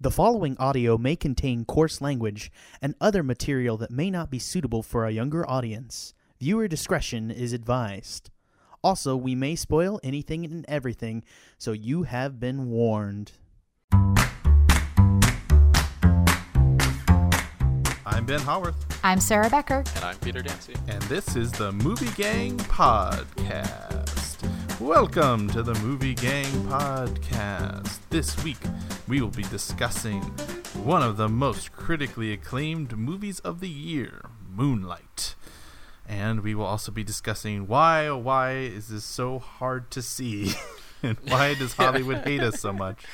The following audio may contain coarse language and other material that may not be suitable for a younger audience. Viewer discretion is advised. Also, we may spoil anything and everything, so you have been warned. I'm Ben Howarth, I'm Sarah Becker. And I'm Peter Dancy. and this is the Movie Gang Podcast. Welcome to the Movie Gang Podcast. This week, we will be discussing one of the most critically acclaimed movies of the year, Moonlight. And we will also be discussing why, oh, why is this so hard to see? and why does Hollywood hate us so much?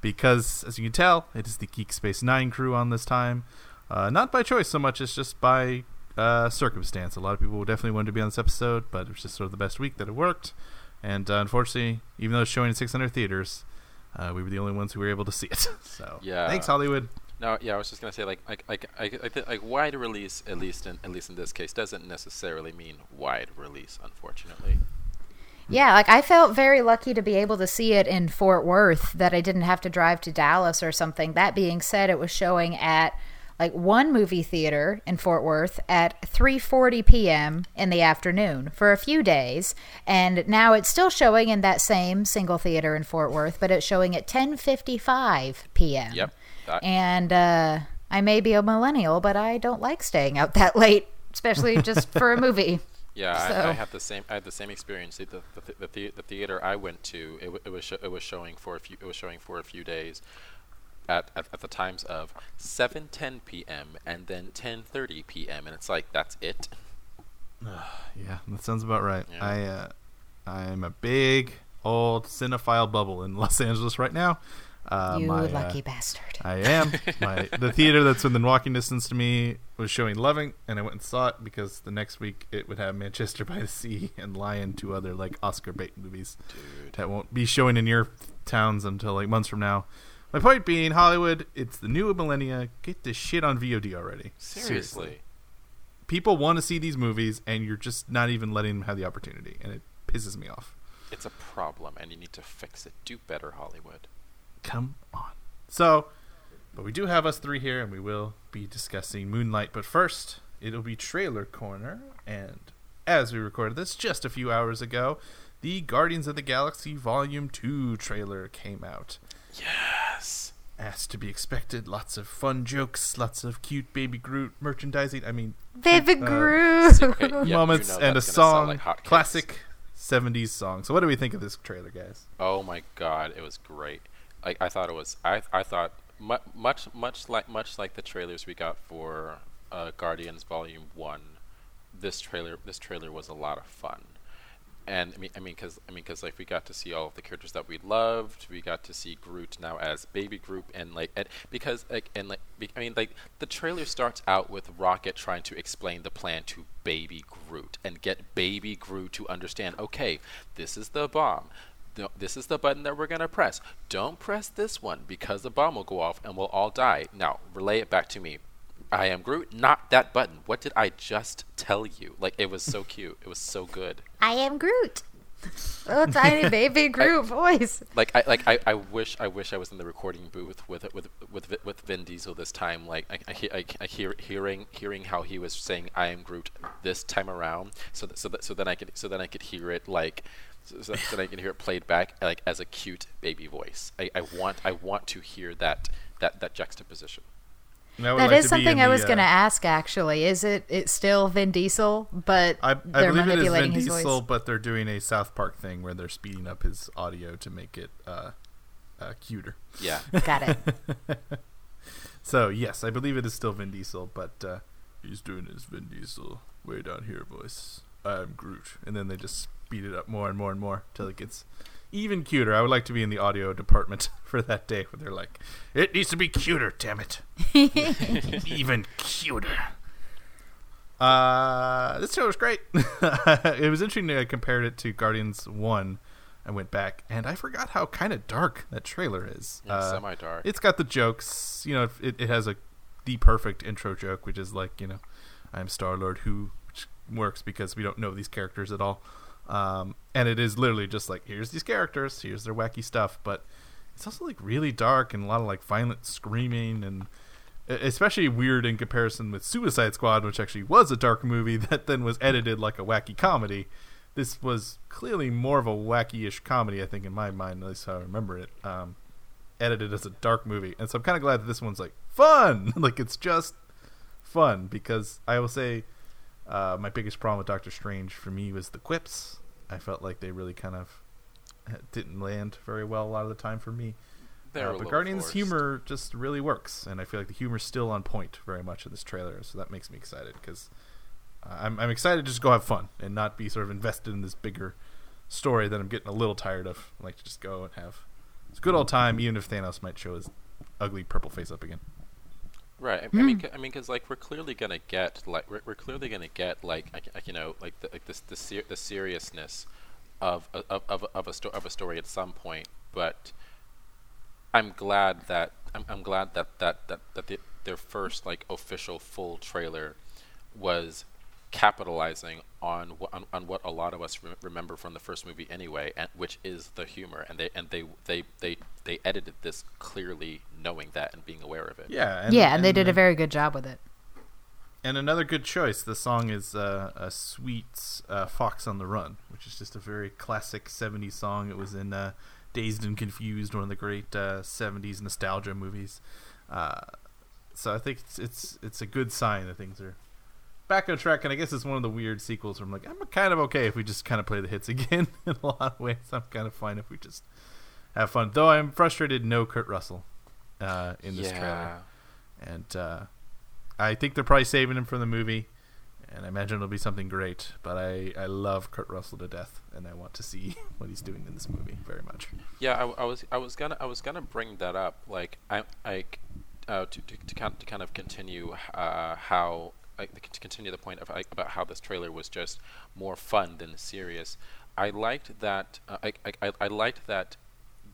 because as you can tell, it is the Geek Space Nine crew on this time. Uh, not by choice so much as just by uh, circumstance. A lot of people definitely wanted to be on this episode, but it was just sort of the best week that it worked. And uh, unfortunately, even though it's showing in 600 theaters, uh, we were the only ones who were able to see it. So Yeah. thanks Hollywood. No, yeah, I was just gonna say like like like I, I think like wide release at least in at least in this case doesn't necessarily mean wide release, unfortunately. Yeah, like I felt very lucky to be able to see it in Fort Worth that I didn't have to drive to Dallas or something. That being said, it was showing at like one movie theater in Fort Worth at 3:40 p.m. in the afternoon for a few days, and now it's still showing in that same single theater in Fort Worth, but it's showing at 10:55 p.m. Yep. That- And uh, I may be a millennial, but I don't like staying out that late, especially just for a movie. Yeah, I, So- I have the same. I had the same experience. The the, the, the, the, the theater I went to, it, w- it was sho- it was showing for a few it was showing for a few days, at, at, at the times of 7:10 p.m. and then 10:30 p.m. and it's like that's it. Yeah, that sounds about right. Yeah. I uh, I'm a big old cinephile bubble in Los Angeles right now. Uh, you my, uh, lucky bastard. I am. My the theater that's within walking distance to me was showing Loving, and I went and saw it because the next week it would have Manchester by the Sea and Lion, two other like Oscar bait movies Dude. that won't be showing in your towns until like months from now. My point being, Hollywood, it's the new millennia. Get this shit on VOD already. Seriously. people want to see these movies, and you're just not even letting them have the opportunity, and it pisses me off. It's a problem, and you need to fix it. Do better, Hollywood. Come on. So, but we do have us three here, and we will be discussing Moonlight. But first, it'll be Trailer Corner. And as we recorded this just a few hours ago, the Guardians of the Galaxy Volume 2 trailer came out. Yes. As to be expected, lots of fun jokes, lots of cute baby Groot merchandising. I mean, Baby uh, Groot. Okay, yeah, you moments know and a that's gonna sell song, like classic 70s song. So, what do we think of this trailer, guys? Oh my god, it was great. Like I thought it was. I I thought mu- much much like much like the trailers we got for uh, Guardians Volume One. This trailer this trailer was a lot of fun. And I mean, I mean, because I mean, because like we got to see all of the characters that we loved. We got to see Groot now as Baby Groot, and like, and because like, and like, I mean, like the trailer starts out with Rocket trying to explain the plan to Baby Groot and get Baby Groot to understand. Okay, this is the bomb. Th- This is the button that we're gonna press. Don't press this one because the bomb will go off and we'll all die. Now relay it back to me. I am Groot, not that button. What did I just tell you? Like it was so cute. It was so good. I am Groot. Little tiny baby Groot voice. like I like I, I wish I wish I was in the recording booth with with with with Vin Diesel this time. Like I I, I, I hear hearing hearing how he was saying I am Groot this time around. So that, so that, so then I could so then I could hear it like. So, so then I can hear it played back like as a cute baby voice. I, I want I want to hear that that that juxtaposition. And I would That like is something in I the, was going to uh, ask. Actually, is it? It's still Vin Diesel, but I, I they're believe it is manipulating Vin his Diesel, voice. but they're doing a South Park thing where they're speeding up his audio to make it uh, uh, cuter. Yeah. Got it. So yes, I believe it is still Vin Diesel, but uh, he's doing his Vin Diesel way down here voice. I'm Groot, and then they just speed it up more and more and more till it gets even cuter. I would like to be in the audio department for that day where they're like, "It needs to be cuter, damn it, even cuter." Uh, this show was great. it was interesting. I compared it to Guardians One. I went back and I forgot how kind of dark that trailer is. Yeah, Uh, semi-dark. It's got the jokes. You know, it, it has a the perfect intro joke, which is like, you know, I'm Star Lord, who works because we don't know these characters at all. Um, and it is literally just like, here's these characters, here's their wacky stuff, but it's also like really dark and a lot of like violent screaming and especially weird in comparison with Suicide Squad, which actually was a dark movie that then was edited like a wacky comedy. This was clearly more of a wacky-ish comedy, I think, in my mind, at least how I remember it. Um, edited as a dark movie, and so I'm kind of glad that this one's like fun. like it's just fun because I will say uh, my biggest problem with Doctor Strange for me was the quips. I felt like they really kind of didn't land very well a lot of the time for me. Uh, but Guardians forced. humor just really works, and I feel like the humor's still on point very much in this trailer, so that makes me excited because I'm I'm excited to just go have fun and not be sort of invested in this bigger story that I'm getting a little tired of. I like to just go and have it's a good old time, even if Thanos might show his ugly purple face up again. Right. I, I mean, hmm. c- I mean, because like we're clearly gonna get like we're, we're clearly gonna get like like, you know like the, like this the ser- the seriousness of of of of a sto- of a story at some point. But I'm glad that I'm, I'm glad that that that that the, their first like official full trailer was capitalizing on wh- on, on what a lot of us re- remember from the first movie anyway, and which is the humor. And they and they they they they edited this clearly knowing that and being aware of it. Yeah, and, yeah, and they did a very good job with it. And another good choice. The song is uh, a sweet uh, "Fox on the Run," which is just a very classic '70s song. It was in uh, "Dazed and Confused," one of the great uh, '70s nostalgia movies. Uh, so I think it's, it's it's a good sign that things are back on track. And I guess it's one of the weird sequels where I'm like, I'm kind of okay if we just kind of play the hits again. in a lot of ways, I'm kind of fine if we just have fun. Though I'm frustrated, no Kurt Russell uh, in this trailer and uh, I think they're probably saving him for the movie, and I imagine it'll be something great. But I, I love Kurt Russell to death, and I want to see what he's doing in this movie very much. Yeah, I, I was I was gonna I was gonna bring that up. Like I like uh, to, to to kind to kind of continue uh, how like, to continue the point of like, about how this trailer was just more fun than serious. I liked that. Uh, I, I I I liked that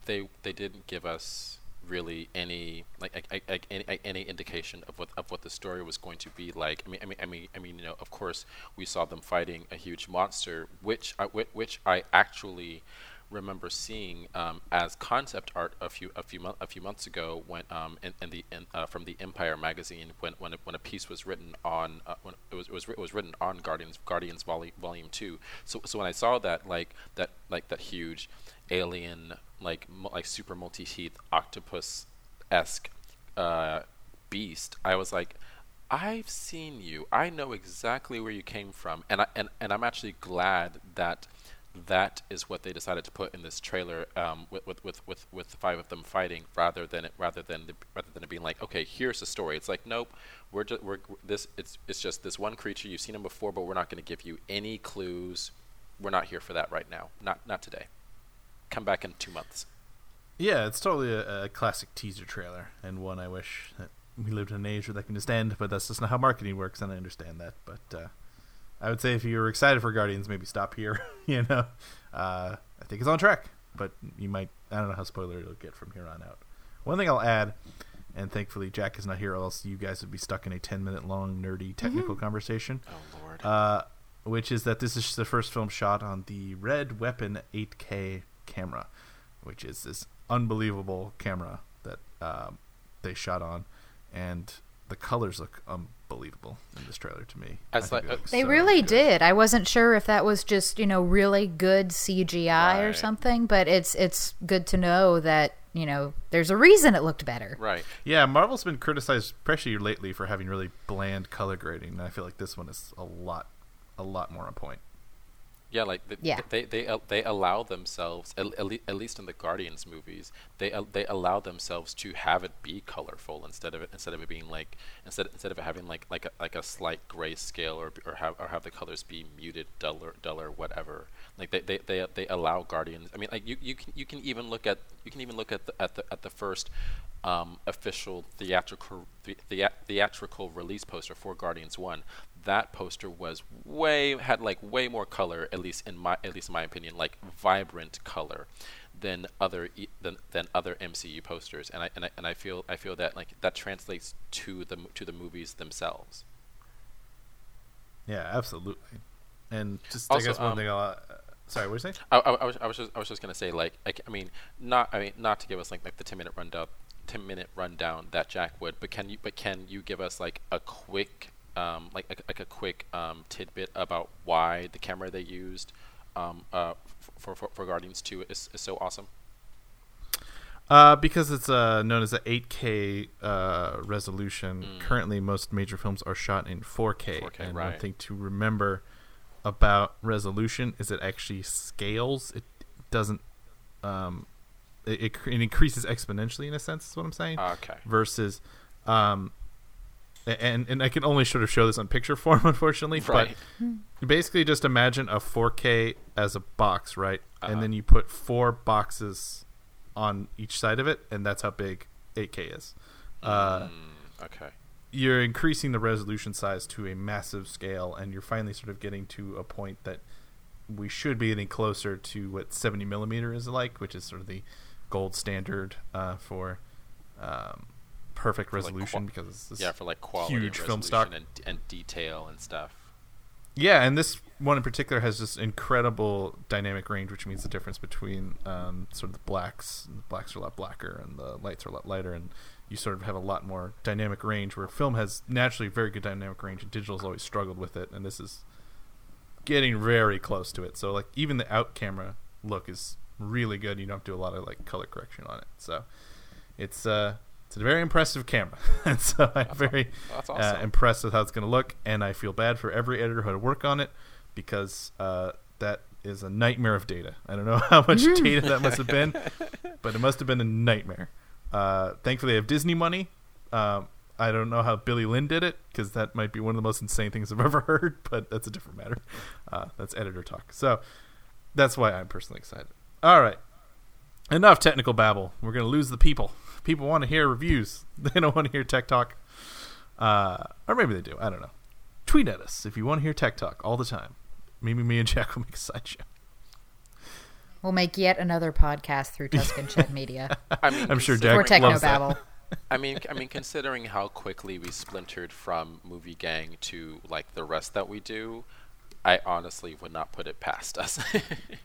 they they didn't give us really any like, any, any indication of what of what the story was going to be like. I mean, I mean, I mean, I mean, you know, of course, we saw them fighting a huge monster, which I, which I actually remember seeing um, as concept art a few a few a few months ago when um in, in the in, uh, from the Empire magazine when when a, when a piece was written on uh, when it was it was, it was written on Guardians Guardians volume volume 2 so so when I saw that like that like that huge alien like like super multi-teeth octopus esque uh, beast I was like I've seen you. I know exactly where you came from, and I and, and I'm actually glad that that is what they decided to put in this trailer um, with, with, with, with, with the five of them fighting rather than it, rather than the, rather than it being like okay here's the story it's like nope we're just we're this it's it's just this one creature you've seen him before but we're not going to give you any clues we're not here for that right now not not today come back in two months Yeah, it's totally a, a classic teaser trailer, and one I wish that we lived in an age where that can just end. But that's just not how marketing works, and I understand that. But uh, I would say if you were excited for Guardians, maybe stop here. you know, uh, I think it's on track, but you might. I don't know how spoiler it'll get from here on out. One thing I'll add, and thankfully Jack is not here, or else you guys would be stuck in a ten minute long nerdy technical conversation. oh lord Uh, which is that this is the first film shot on the Red Weapon 8K camera, which is this unbelievable camera that um, they shot on, and the colors look unbelievable in this trailer to me. As like- look They so really good. did. I wasn't sure if that was just, you know, really good CGI or something, but it's it's good to know that, you know, there's a reason it looked better. right Yeah, Marvel's been criticized, especially lately, for having really bland color grading, and I feel like this one is a lot, a lot more on point. Yeah, like the, Yeah. they they they allow themselves at, at, least in the Guardians movies they they allow themselves to have it be colorful instead of it instead of it being like instead instead of it having like like a, like a slight grayscale or or have or have the colors be muted duller duller whatever like they, they, they, they allow Guardians I mean like you, you can you can even look at you can even look at the at the at the first um, official theatrical the, the, theatrical release poster for Guardians One. That poster was way had like way more color, at least in my at least in my opinion, like vibrant color than other e- than, than other MCU posters. And I, and I and I feel I feel that like that translates to the to the movies themselves. Yeah, absolutely. And just Also, I guess one um, thing I'll Sorry, what were you saying? I, I, I was I was just I was just gonna say like I, I mean not I mean not to give us like like the ten minute rundown ten minute rundown that Jack would but can you but can you give us like a quick um like like, like a quick um tidbit about why the camera they used um uh for for, for Guardians Two is, is so awesome. Uh, because it's uh, known as a 8K uh, resolution. Mm. Currently, most major films are shot in 4K. 4K, and one thing to remember about resolution is it actually scales. It doesn't. Um, it, it, it increases exponentially in a sense. Is what I'm saying. Okay. Versus, um, a- and and I can only sort of show this on picture form, unfortunately. Right. But basically, just imagine a 4K as a box, right? Uh-huh. And then you put four boxes on each side of it, and that's how big 8K is. Uh, Mm, okay. you're increasing the resolution size to a massive scale, and you're finally sort of getting to a point that we should be getting closer to what 70 millimeter is like, which is sort of the gold standard uh, for um, perfect For, like, resolution because it's Yeah, for like quality, huge film resolution stock. and, and detail and stuff. Yeah, and this one in particular has just incredible dynamic range, which means the difference between um, sort of the blacks. The blacks are a lot blacker, and the lights are a lot lighter, and you sort of have a lot more dynamic range. Where film has naturally very good dynamic range, and digital has always struggled with it, and this is getting very close to it. So like even the out camera look is really good. You don't have to do a lot of like color correction on it. So it's uh it's a very impressive camera, and so I'm very That's uh, impressed with how it's going to look, and I feel bad for every editor who had to work on it because uh, that is a nightmare of data. I don't know how much data that must have been, but it must have been a nightmare. Uh, thankfully, they have Disney money. Um, I don't know how Billy Lynn did it because that might be one of the most insane things I've ever heard, but that's a different matter. Uh, that's editor talk. So that's why I'm personally excited. All right. Enough technical babble. We're going to lose the people. People want to hear reviews. They don't want to hear tech talk. Uh, or maybe they do. I don't know. Tweet at us if you want to hear tech talk all the time. Maybe me and Jack will make a side show. We'll make yet another podcast through Tuscan Shed Media I mean, I'm sure considering- Jack for loves that. Technobabble. I mean, I mean, considering how quickly we splintered from Movie Gang to like the rest that we do, I honestly would not put it past us.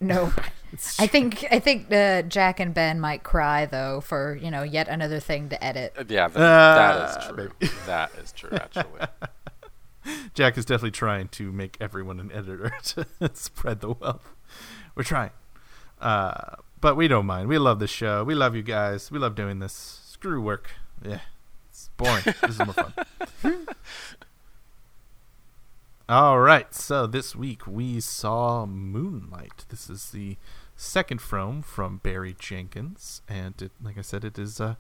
No, I think I think uh, Jack and Ben might cry though for you know yet another thing to edit. yeah, th- Uh, that is true. maybe. That is true, actually. Jack is definitely trying to make everyone an editor to spread the wealth. We're trying. Uh, but we don't mind. We love the show. We love you guys. We love doing this. Screw work. Yeah. It's boring. this is more fun. All right. So this week we saw Moonlight. This is the second film from Barry Jenkins. And it, like I said, it is uh,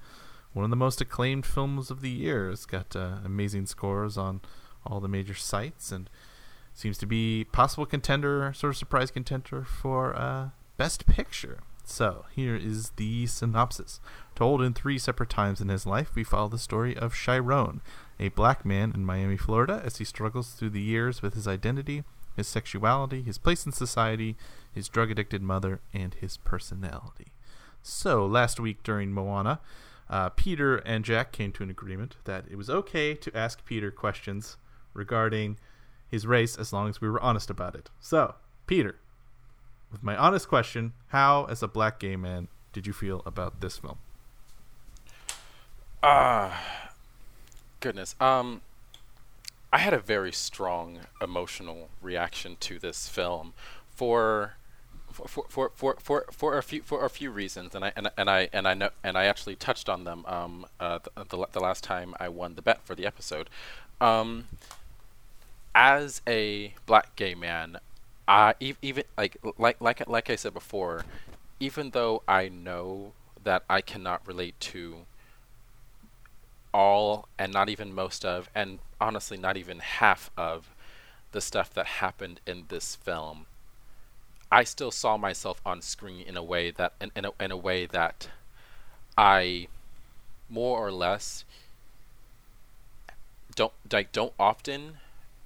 one of the most acclaimed films of the year. It's got uh, amazing scores on all the major sites and seems to be possible contender, sort of surprise contender for uh, Best Picture. So here is the synopsis. Told in three separate times in his life, we follow the story of Chiron, a black man in Miami, Florida, as he struggles through the years with his identity, his sexuality, his place in society, his drug addicted mother, and his personality. So last week during Moana, uh, Peter and Jack came to an agreement that it was okay to ask Peter questions regarding his race as long as we were honest about it. So, Peter, with my honest question, how, as a black gay man, did you feel about this film? Ah, goodness. Um, I had a very strong emotional reaction to this film for for for for for, for a few for a few reasons, and I and, and I and I know and I actually touched on them um uh, the, the the last time I won the bet for the episode. Um, as a black gay man, I even like like like like I said before, even though I know that I cannot relate to all and not even most of and honestly not even half of the stuff that happened in this film. I still saw myself on screen in a way that in, in, a, in a way that i more or less don't like don't often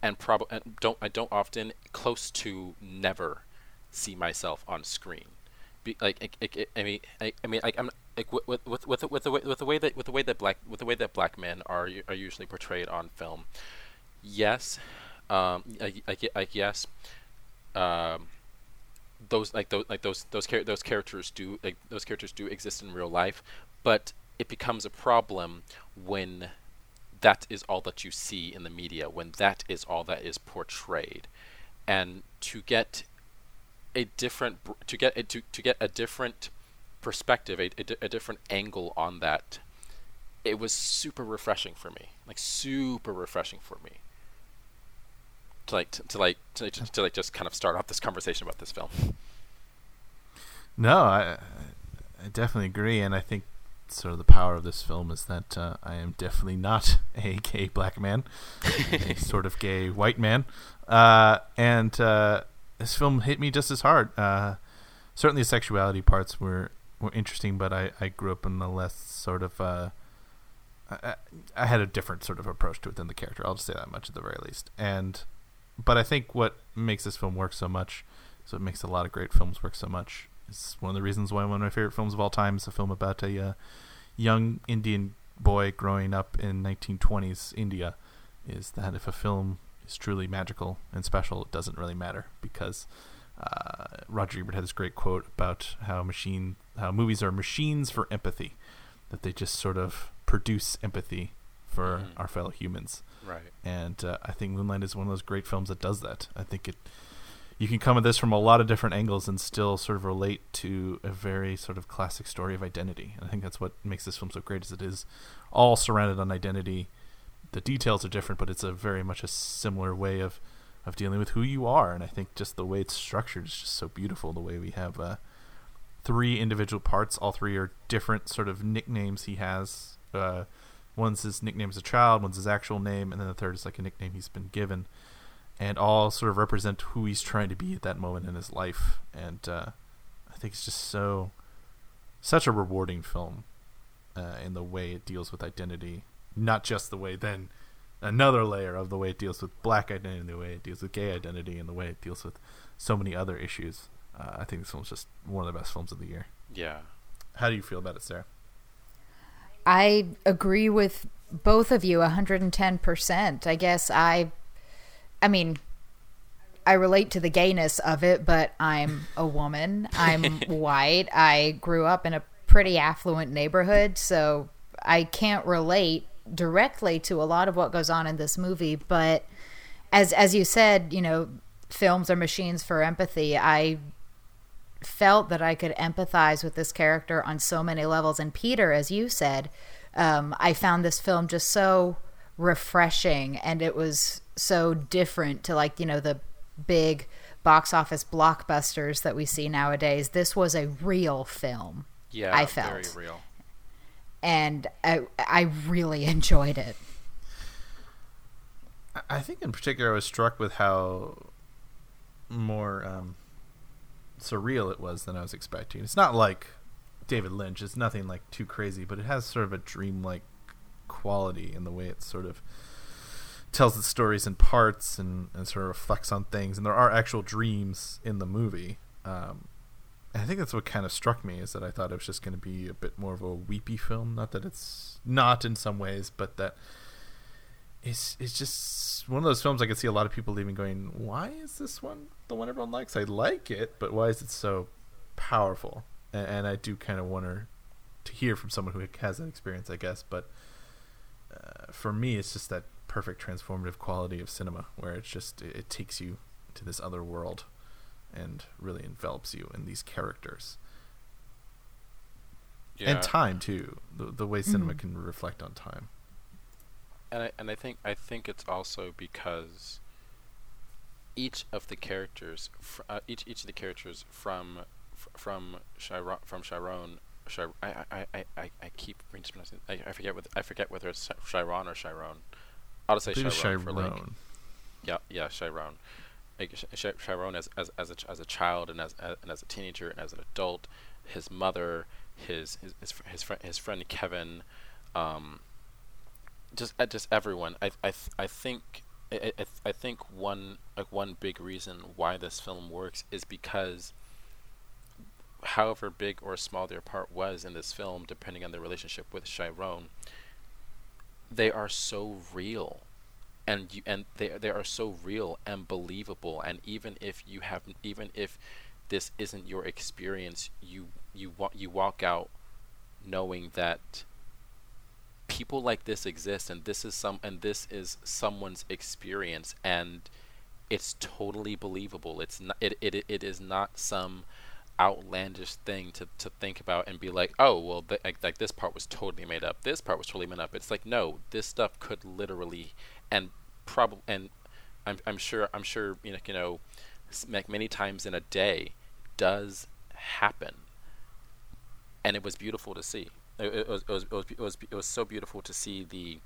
and probably don't i don't often close to never see myself on screen. Be, like I, I, I mean I, I mean like I'm like with with with with the, with the way with the way that with the way that black with the way that black men are are usually portrayed on film. Yes, um, like, like, like yes, um, those like those like those those char- those characters do like those characters do exist in real life, but it becomes a problem when that is all that you see in the media, when that is all that is portrayed, and to get a different to get a, to to get a different perspective, a, a, a different angle on that, it was super refreshing for me, like super refreshing for me to like to, to like to, to, to, like just kind of start off this conversation about this film. No, I I definitely agree, and I think sort of the power of this film is that uh, I am definitely not a gay black man, a sort of gay white man, uh, and uh, this film hit me just as hard. Uh, certainly, the sexuality parts were were interesting, but I, I grew up in the less sort of uh, I, I had a different sort of approach to it than the character. I'll just say that much at the very least, and but I think what makes this film work so much, so it makes a lot of great films work so much. It's one of the reasons why one of my favorite films of all time is a film about a uh, young Indian boy growing up in 1920s India. Is that if a film is truly magical and special, it doesn't really matter because uh, Roger Ebert had this great quote about how machine, how movies are machines for empathy, that they just sort of produce empathy for mm-hmm. our fellow humans. Right. And uh, I think Moonlight is one of those great films that does that. I think it you can come at this from a lot of different angles and still sort of relate to a very sort of classic story of identity. And I think that's what makes this film so great is it is all surrounded on identity. The details are different, but it's a very much a similar way of of dealing with who you are. And I think just the way it's structured is just so beautiful. The way we have uh, three individual parts, all three are different sort of nicknames he has. Uh, One's his nickname as a child, one's his actual name, and then the third is like a nickname he's been given, and all sort of represent who he's trying to be at that moment in his life. And uh, I think it's just so, such a rewarding film uh, in the way it deals with identity, not just the way then another layer of the way it deals with black identity, and the way it deals with gay identity, and the way it deals with so many other issues. Uh, I think this film's just one of the best films of the year. Yeah. How do you feel about it, Sarah? I agree with both of you 110%. I guess I I mean I relate to the gayness of it, but I'm a woman. I'm white. I grew up in a pretty affluent neighborhood, so I can't relate directly to a lot of what goes on in this movie, but as as you said, you know, films are machines for empathy. I felt that I could empathize with this character on so many levels. And Peter, as you said, um, I found this film just so refreshing and it was so different to like, you know, the big box office blockbusters that we see nowadays. This was a real film. Yeah, I felt. very real. And I, I really enjoyed it. I think in particular I was struck with how more um, surreal it was than I was expecting. It's not like David Lynch. It's nothing like too crazy, but it has sort of a dreamlike quality in the way it sort of tells the stories in parts and, and sort of reflects on things. And there are actual dreams in the movie. Um, I think that's what kind of struck me is that I thought it was just going to be a bit more of a weepy film. Not that it's not in some ways, but that it's it's just one of those films I could see a lot of people leaving going, why is this one the one everyone likes? I like it, but why is it so powerful? And, and I do kind of wonder to hear from someone who has that experience, I guess. But uh, for me, it's just that perfect transformative quality of cinema where it's just it, it takes you to this other world and really envelops you in these characters. Yeah. And time too, the the way cinema mm-hmm. can reflect on time and I, and I think I think it's also because each of the characters, fr- uh, each each of the characters from f- from Chiron, from Chiron, Chiron I, I, I, I, I keep mispronouncing. I, I forget whether I forget whether it's Chiron or Chiron. I'll just say Chiron, Chiron for like. Yeah, yeah, Chiron. Like Chiron as as as a, as a child and as, as and as a teenager and as an adult, his mother, his his his, his friend his friend Kevin, um, just uh, just everyone. I I I think I, I, I think one like one big reason why this film works is because however big or small their part was in this film, depending on their relationship with Chiron, they are so real, and you and they they are so real and believable. And even if you have even if this isn't your experience, you you wa- you walk out knowing that people like this exist and this is some and this is someone's experience and it's totally believable it's not it, it, it is not some outlandish thing to, to think about and be like oh well like, like this part was totally made up this part was totally made up it's like no this stuff could literally and probably and I'm, I'm sure I'm sure you know you know many times in a day does happen and it was beautiful to see it, it, was, it, was, it, was, it, was, it was so beautiful to see the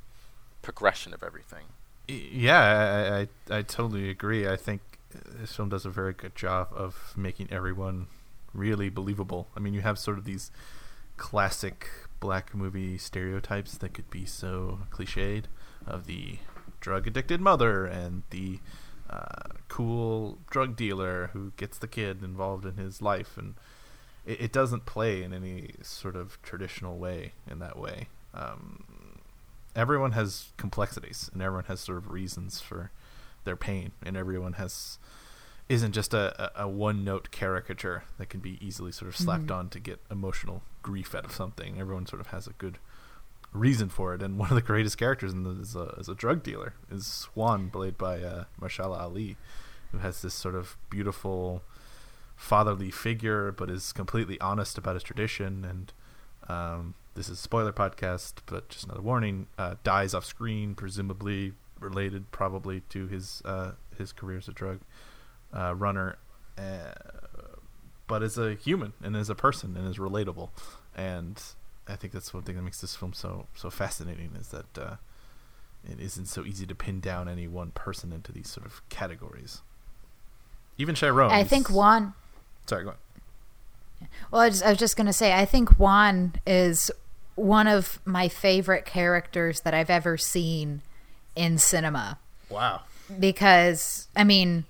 progression of everything. Yeah, I, I, I totally agree. I think uh, this film does a very good job of making everyone really believable. I mean, you have sort of these classic black movie stereotypes that could be so cliched of the drug addicted mother and the uh, cool drug dealer who gets the kid involved in his life and it, it doesn't play in any sort of traditional way in that way. Um, everyone has complexities and everyone has sort of reasons for their pain and everyone has isn't just a, a, a one note caricature that can be easily sort of slapped mm-hmm. on to get emotional grief out of something. Everyone sort of has a good reason for it. And one of the greatest characters in this is a, is a drug dealer, is Juan, played by uh, Ali, who has this sort of beautiful fatherly figure, but is completely honest about his tradition. And um, this is spoiler podcast, but just another warning: uh, dies off screen, presumably related, probably to his uh, his career as a drug uh, runner. Uh, but as a human and as a person and is relatable, and I think that's one thing that makes this film so so fascinating is that uh, it isn't so easy to pin down any one person into these sort of categories. Even Chiron. I think Juan Sorry, go on. Well, I, just, I was just going to say, I think Juan is one of my favorite characters that I've ever seen in cinema. Wow. Because, I mean,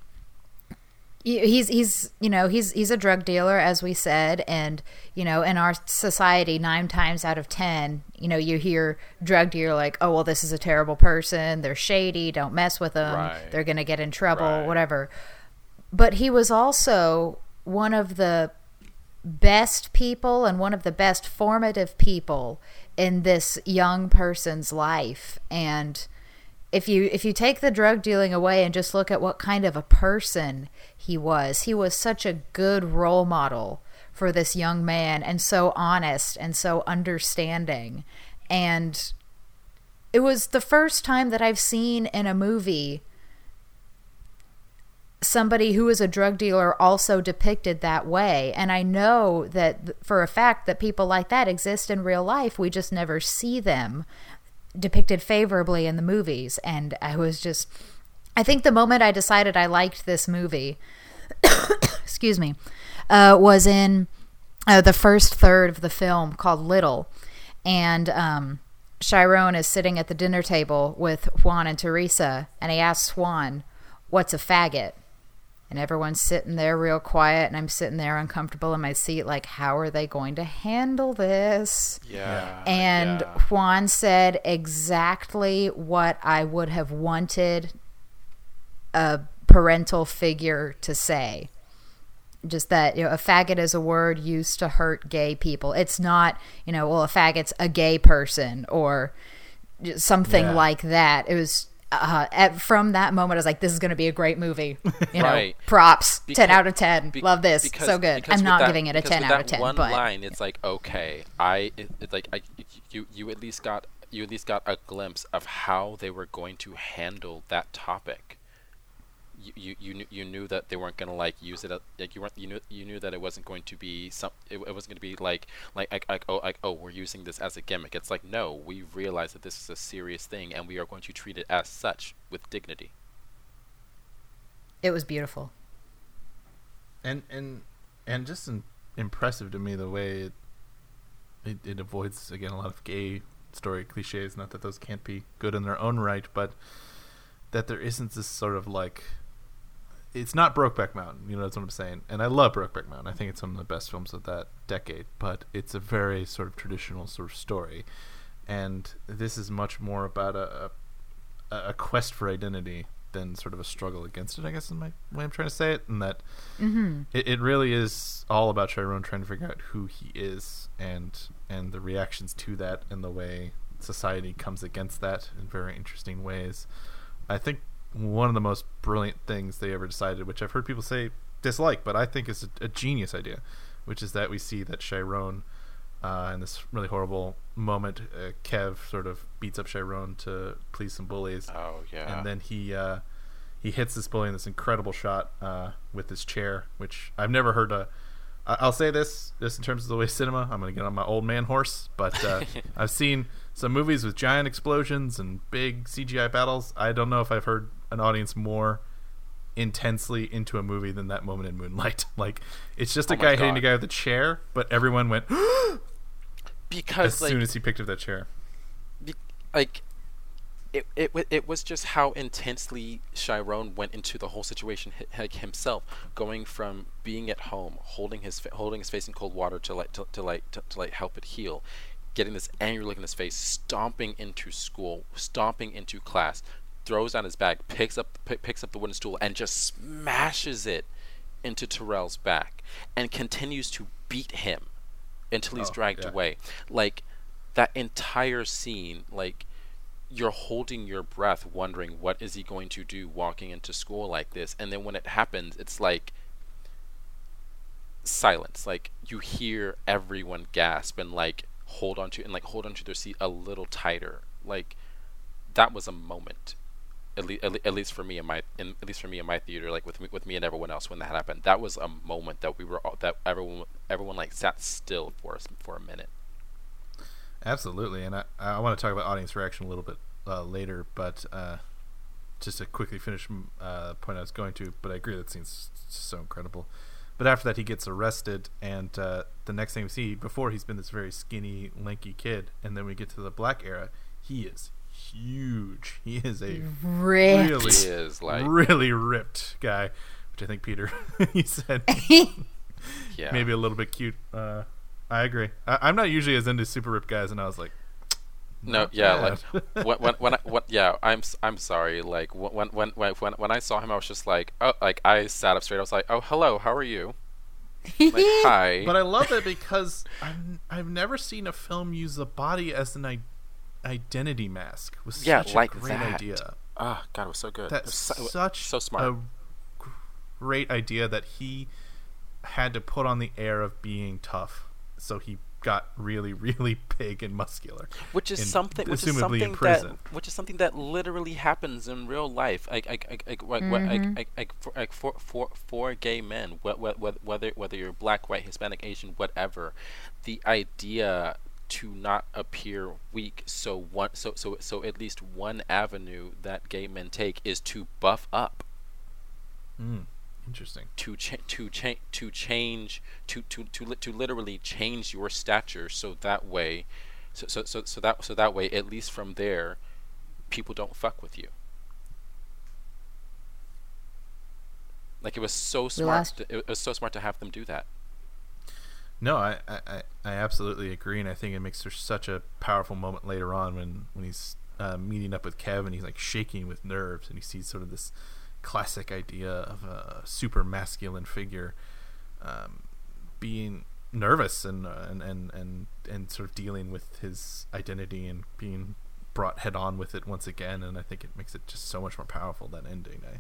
he's he's you know he's he's a drug dealer as we said and you know in our society nine times out of ten you know you hear drug dealer like oh well this is a terrible person they're shady don't mess with them right. they're gonna get in trouble right. whatever but he was also one of the best people and one of the best formative people in this young person's life and if you if you take the drug dealing away and just look at what kind of a person he was he was such a good role model for this young man and so honest and so understanding and it was the first time that I've seen in a movie somebody who is a drug dealer also depicted that way. And I know that for a fact that people like that exist in real life. We just never see them depicted favorably in the movies. And I was just, I think the moment I decided I liked this movie, excuse me, uh, was in uh, the first third of the film called Little. And, um, Chiron is sitting at the dinner table with Juan and Teresa, and he asks Juan, What's a faggot? And everyone's sitting there real quiet and i'm sitting there uncomfortable in my seat like how are they going to handle this? Yeah. And yeah. juan said exactly what i would have wanted a parental figure to say. Just that you know a faggot is a word used to hurt gay people. It's not you know well a faggot's a gay person or something yeah. like that. It was uh, at, from that moment, I was like, "This is going to be a great movie." You know, right. props, because, ten out of ten. Be, Love this, because, so good. I'm not that, giving it a ten out of ten. One but. line, it's like, okay, I, it, it's like, I, you, you at least got, you at least got a glimpse of how they were going to handle that topic you, you, you knew you knew that they weren't gonna like use it uh, like you weren't you knew you knew that it wasn't going to be some it, it wasn't going to be like like like, like oh like oh we're using this as a gimmick. It's like no we realize that this is a serious thing and we are going to treat it as such with dignity. It was beautiful. And and and just in, impressive to me the way it, it it avoids again a lot of gay story cliches not that those can't be good in their own right but that there isn't this sort of like it's not Brokeback Mountain, you know that's what I'm saying. And I love Brokeback Mountain. I think it's some of the best films of that decade, but it's a very sort of traditional sort of story. And this is much more about a a, a quest for identity than sort of a struggle against it. I guess is my way I'm trying to say it, and that Mm-hmm. it, it really is all about Chiron trying to figure out who he is and and the reactions to that and the way society comes against that in very interesting ways. I think one of the most brilliant things they ever decided, which I've heard people say dislike, but I think is a, a genius idea, which is that we see that Chiron, uh, in this really horrible moment, uh, Kev sort of beats up Chiron to please some bullies Oh yeah. and then he uh, he hits this bully in this incredible shot uh, with his chair, which I've never heard a. I'll say this just in terms of the way cinema. I'm going to get on my old man horse, but uh, I've seen some movies with giant explosions and big CGI battles. I don't know if I've heard an audience more intensely into a movie than that moment in Moonlight. Like it's just a Oh guy hitting a guy with a chair, but everyone went because as like, soon as he picked up that chair. be- like it, it it was just how intensely Chiron went into the whole situation like himself, going from being at home, holding his fa- holding his face in cold water to like to, to like to, to like help it heal, getting this angry look in his face, stomping into school, stomping into class, throws down his bag, picks up p- picks up the wooden stool, and just smashes it into Terrell's back, and continues to beat him until he's Oh, dragged yeah. away. Like that entire scene, like you're holding your breath, wondering what is he going to do walking into school like this, and then when it happens, it's like silence. Like you hear everyone gasp and like hold on to and like hold onto their seat a little tighter. Like that was a moment. At, le- at, least for me in my in, at least for me in my theater like with me with me and everyone else when that happened that was a moment that we were all that everyone everyone like sat still for us for a minute Absolutely, and I, I want to talk about audience reaction a little bit uh, later, but uh, just to quickly finish mm, uh, point I was going to, but I agree that scene's so incredible. But after that, he gets arrested, and uh, the next thing we see, before he's been this very skinny, lanky kid, and then we get to the black era, he is huge. He is a Ripped. really, He is, like- really ripped guy, which I think Peter he said yeah maybe a little bit cute. Uh, I agree. I, I'm not usually as into super ripped guys, and I was like, No, yeah, bad. like when when when, I, when yeah, I'm s- I'm sorry. Like when when when when when I saw him, I was just like, oh, like I sat up straight. I was like, oh, hello, how are you? Like, hi. But I love it because I've, I've never seen a film use the body as an I- identity mask. It was Yeah, such like a great that. idea. Ah, God, it was so good. It That's so, such so smart. a great idea that he had to put on the air of being tough. So he got really, really big and muscular. which is in- something which is something in prison. that which is something that literally happens in real life like like like like like, what- like, like, like for like for for for gay men wh- wh- wh- whether whether you're black white hispanic asian whatever the idea to not appear weak so one so so so at least one avenue that gay men take is to buff up. Mm, interesting. to cha- to cha- to change to to to li- to literally change your stature so that way so, so so so that so that way at least from there people don't fuck with you. Like it was so smart to, it was so smart to have them do that No, I, I, I- absolutely agree, and I think it makes such a powerful moment later on when when he's uh, meeting up with Kevin. he's like shaking with nerves, and he sees sort of this classic idea of a super masculine figure um, being nervous and, uh, and and and and sort of dealing with his identity and being brought head on with it once again. And I think it makes it just so much more powerful that ending. I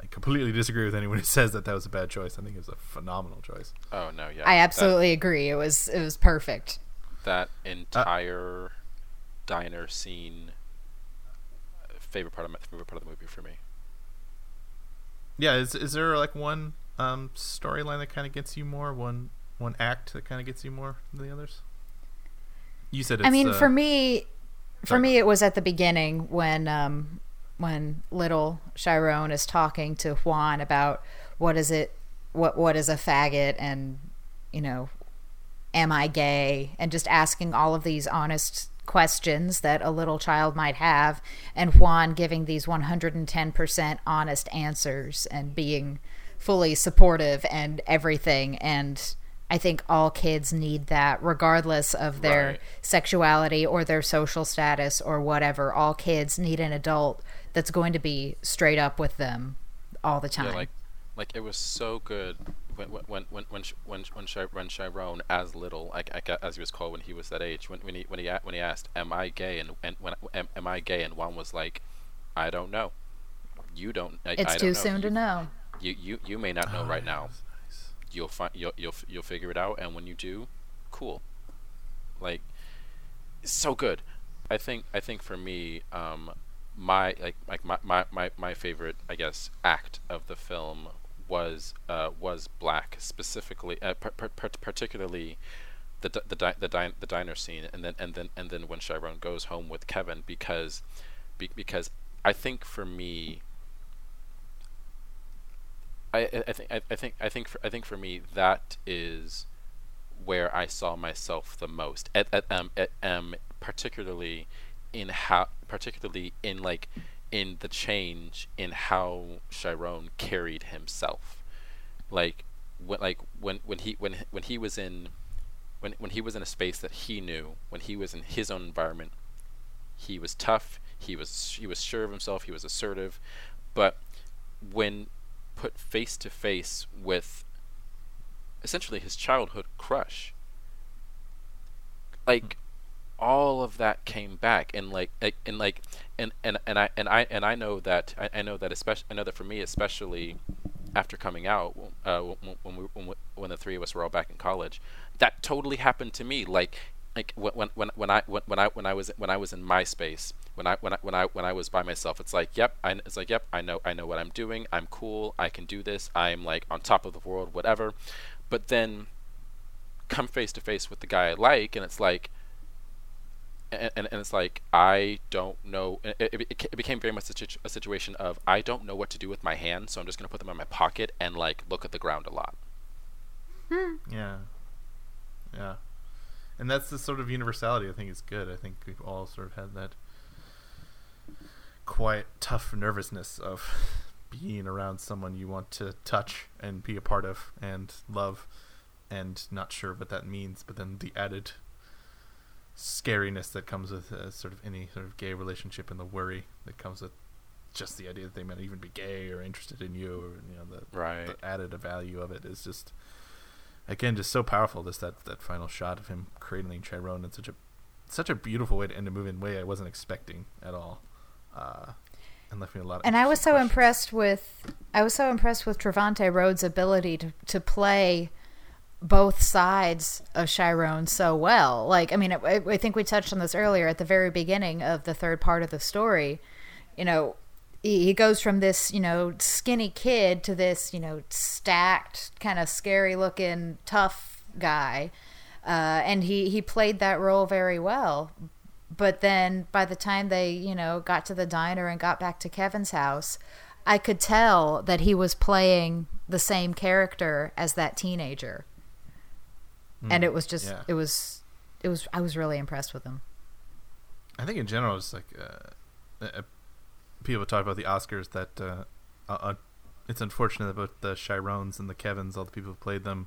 I completely disagree with anyone who says that that was a bad choice. I think it was a phenomenal choice. oh no yeah I that- absolutely agree. It was it was perfect. that entire diner scene uh, favorite part of my favorite part of the movie for me Yeah, is is there like one um, storyline that kind of gets you more, one one act that kind of gets you more than the others? You said it's, I mean, uh, for me, for sorry, me, it was at the beginning when um, when little Chiron is talking to Juan about what is it, what what is a faggot, and you know, am I gay, and just asking all of these honest questions that a little child might have, and Juan giving these one hundred and ten percent honest answers and being fully supportive and everything, and I think all kids need that, regardless of their Right. sexuality or their social status or whatever. All kids need an adult that's going to be straight up with them all the time. Yeah, like, like it was so good when when when when when when, Chi- when Chiron as little, like, like as he was called when he was that age, when when he when he when he asked, "Am I gay?" and and when am, am I gay? and Juan was like, "I don't know. You don't. I, it's I too don't know. soon you, to know. You you you may not know Oh, right yeah, now. nice. You'll find you'll you'll you'll figure it out, and when you do, cool. Like, so good. I think I think for me, um, my like like my, my, my, my favorite I guess act of the film was uh, was black specifically uh, par- par- par- particularly the the di- the, din- the diner scene and then and then and then when Chiron goes home with Kevin because be- because I think for me I, I I think I, I think I think for, I think for me that is where I saw myself the most at, at um at, um particularly in how particularly in like in the change in how Chiron carried himself. Like when like when when he when when he was in when when he was in a space that he knew when he was in his own environment he was tough he was he was sure of himself he was assertive. But when put face to face with essentially his childhood crush like all of that came back and like, and like and, and and I and I and I know that I, I know that especially I know that for me especially after coming out uh, when, when we when, when the three of us were all back in college that totally happened to me. Like like when when when I when, when I when I was when I was in my space when I when I when I when I was by myself it's like yep I it's like yep I know I know what I'm doing I'm cool I can do this I'm like on top of the world whatever. But then come face to face with the guy I like and it's like and, and, and it's like I don't know. It, it, it became very much a, situ- a situation of I don't know what to do with my hands, so I'm just gonna put them in my pocket and like look at the ground a lot. Hmm. Yeah. Yeah. And that's the sort of universality I think is good. I think we've all sort of had that quiet, tough nervousness of being around someone you want to touch and be a part of and love and not sure what that means, but then the added scariness that comes with uh, sort of any sort of gay relationship and the worry that comes with just the idea that they might even be gay or interested in you or you know the, Right. the added value of it is just again just so powerful just that that final shot of him cradling Chiron in such a such a beautiful way to end a movie in a way I wasn't expecting at all uh, and left me a lot of And I was so interesting impressed with I was so impressed with Trevante Rhodes' ability to to play both sides of Chiron so well. Like, I mean, I, I think we touched on this earlier at the very beginning of the third part of the story. You know, he, goes from this, you know, skinny kid to this, you know, stacked, kind of scary looking, tough guy. Uh, and he, he played that role very well. But then by the time they, you know, got to the diner and got back to Kevin's house, I could tell that he was playing the same character as that teenager. And it was just yeah. it was it was I was really impressed with him. I think in general, it's like uh, uh, people talk about the Oscars that uh, uh, uh, it's unfortunate about the Chirons and the Kevins, all the people who played them,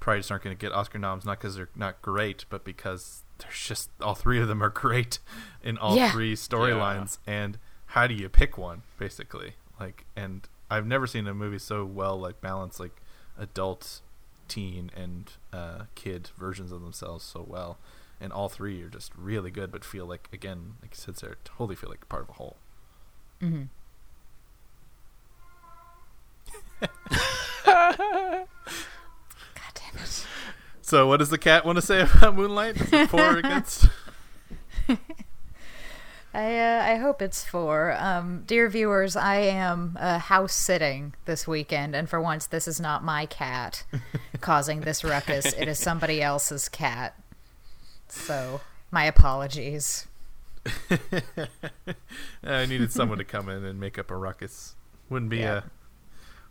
probably just aren't going to get Oscar noms, not because they're not great, but because there's just all three of them are great in all Yeah. three storylines. And how do you pick one, basically? Like, and I've never seen a movie so well like balanced, like adult, teen, and uh, kid versions of themselves so well and all three are just really good, but feel like again, like you said, Sarah, totally feel like part of a whole. Mm-hmm. God damn it! So, what does the cat want to say about Moonlight? Is it for against? I uh, I hope it's for um, dear viewers. I am uh, house sitting this weekend, and for once, this is not my cat causing this ruckus. It is somebody else's cat. So my apologies. I needed someone to come in and make up a ruckus. Wouldn't be Yeah. a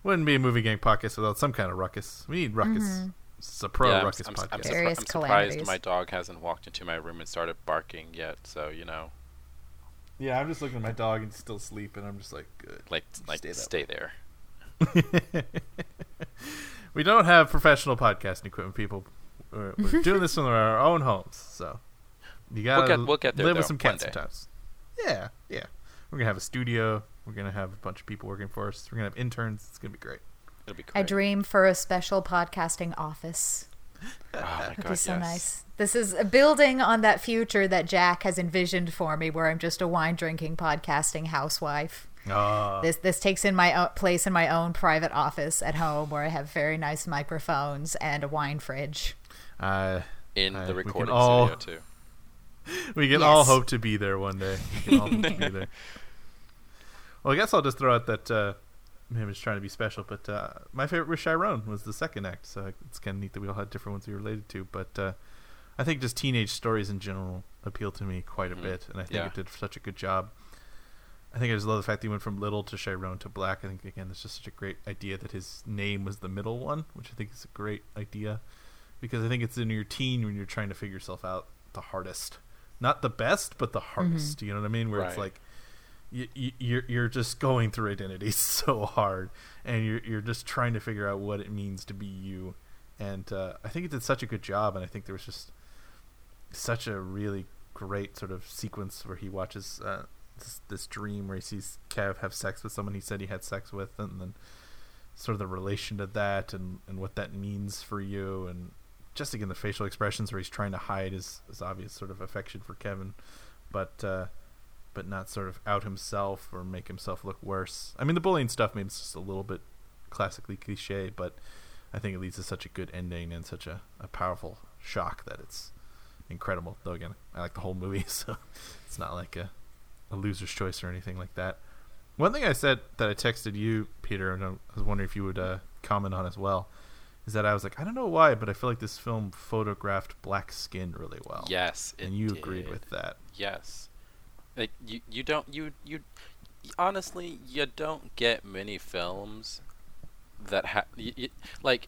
wouldn't be a movie gang podcast without some kind of ruckus. We need ruckus. It's a pro yeah, I'm, ruckus I'm. I'm, surpri- I'm surprised my dog hasn't walked into my room and started barking yet. So you know, yeah, I'm just looking at my dog and still asleep, and I'm just like, good. like like Stay stay, there. we don't have professional podcasting equipment, people. We're, we're doing this in our own homes, so you gotta get- we'll get there, live with some cats sometimes. Yeah, yeah. We're gonna have a studio. We're gonna have a bunch of people working for us. We're gonna have interns. It's gonna be great. It'll be great. I dream for a special podcasting office. Oh my It'd god, be so yes. nice. This is a building on that future that Jack has envisioned for me, where I'm just a wine drinking podcasting housewife. Oh, This this takes in my o- place in my own private office at home, where I have very nice microphones and a wine fridge. uh, In Uh, the we can recording all- studio too. we can all hope to be there one day. We can all hope to be there. Well, I guess I'll just throw out that uh, maybe it's trying to be special, but uh, my favorite was Chiron was the second act, so it's kind of neat that we all had different ones we related to. But uh, I think just teenage stories in general appeal to me quite a Mhm. bit, and I think Yeah. it did such a good job. I think I just love the fact that he went from little to Chiron to black. I think again, it's just such a great idea that his name was the middle one, which I think is a great idea because I think it's in your teen when you're trying to figure yourself out the hardest, not the best, but the hardest. You know what I mean? Where it's like you, you, you're you're just going through identity so hard, and you're you're just trying to figure out what it means to be you. And uh, I think it did such a good job, and I think there was just such a really great sort of sequence where he watches uh, this, this dream where he sees Kev have sex with someone he said he had sex with, and then sort of the relation to that and, and what that means for you, and just again the facial expressions where he's trying to hide his, his obvious sort of affection for Kevin, but uh, but not sort of out himself or make himself look worse. I mean, the bullying stuff maybe it's just a little bit classically cliche, but I think it leads to such a good ending and such a, a powerful shock that it's incredible. Though again, I like the whole movie, so it's not like a, a loser's choice or anything like that. One thing I said that I texted you, Peter, and I was wondering if you would uh, comment on as well, is that I was like, I don't know why, but I feel like this film photographed black skin really well. Yes, it and you agreed with that. Yes. Like you, you don't you you honestly you don't get many films that have like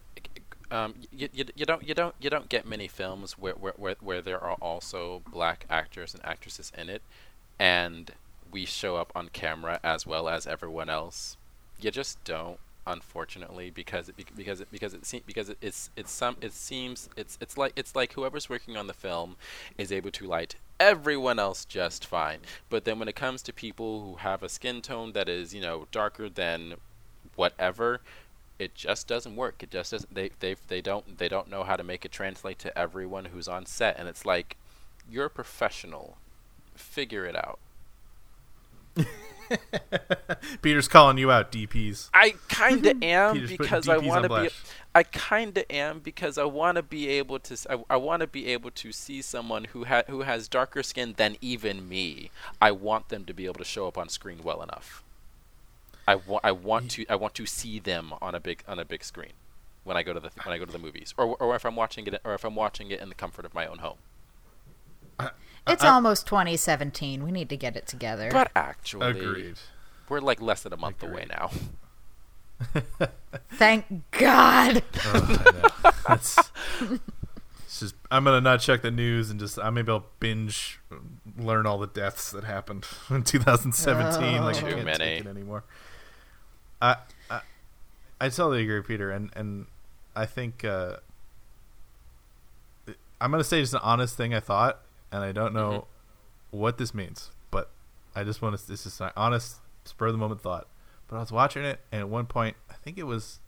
um you, you, you don't you don't you don't get many films where, where where where there are also black actors and actresses in it and we show up on camera as well as everyone else. You just don't unfortunately because it, because it, because it se- because it, it's it's some it seems it's it's like it's like whoever's working on the film is able to light everyone else just fine. But then when it comes to people who have a skin tone that is you know darker than whatever it just doesn't work. It just doesn't they they they don't they don't know how to make it translate to everyone who's on set. And it's like you're a professional. Figure it out Peter's calling you out, DPs. I kind of am Peter's because I want to be. I kind of am because I want to be able to. I, I want to be able to see someone who ha- who has darker skin than even me. I want them to be able to show up on screen well enough. I want. I want to. I want to see them on a big on a big screen when I go to the when I go to the movies, or or if I'm watching it, or if I'm watching it in the comfort of my own home. It's I- almost 2017. We need to get it together. But actually, Agreed. we're like less than a month Agreed. away now. Thank God. Oh, I know. That's, it's just I'm gonna not check the news and just I maybe I'll binge learn all the deaths that happened in 2017. like I Oh. can't Too many. take it anymore. I, I I totally agree, Peter, and and I think uh, I'm gonna say just an honest thing I thought, and I don't know what this means, but I just want to. This is an honest, spur of the moment thought. But I was watching it, and at one point, I think it was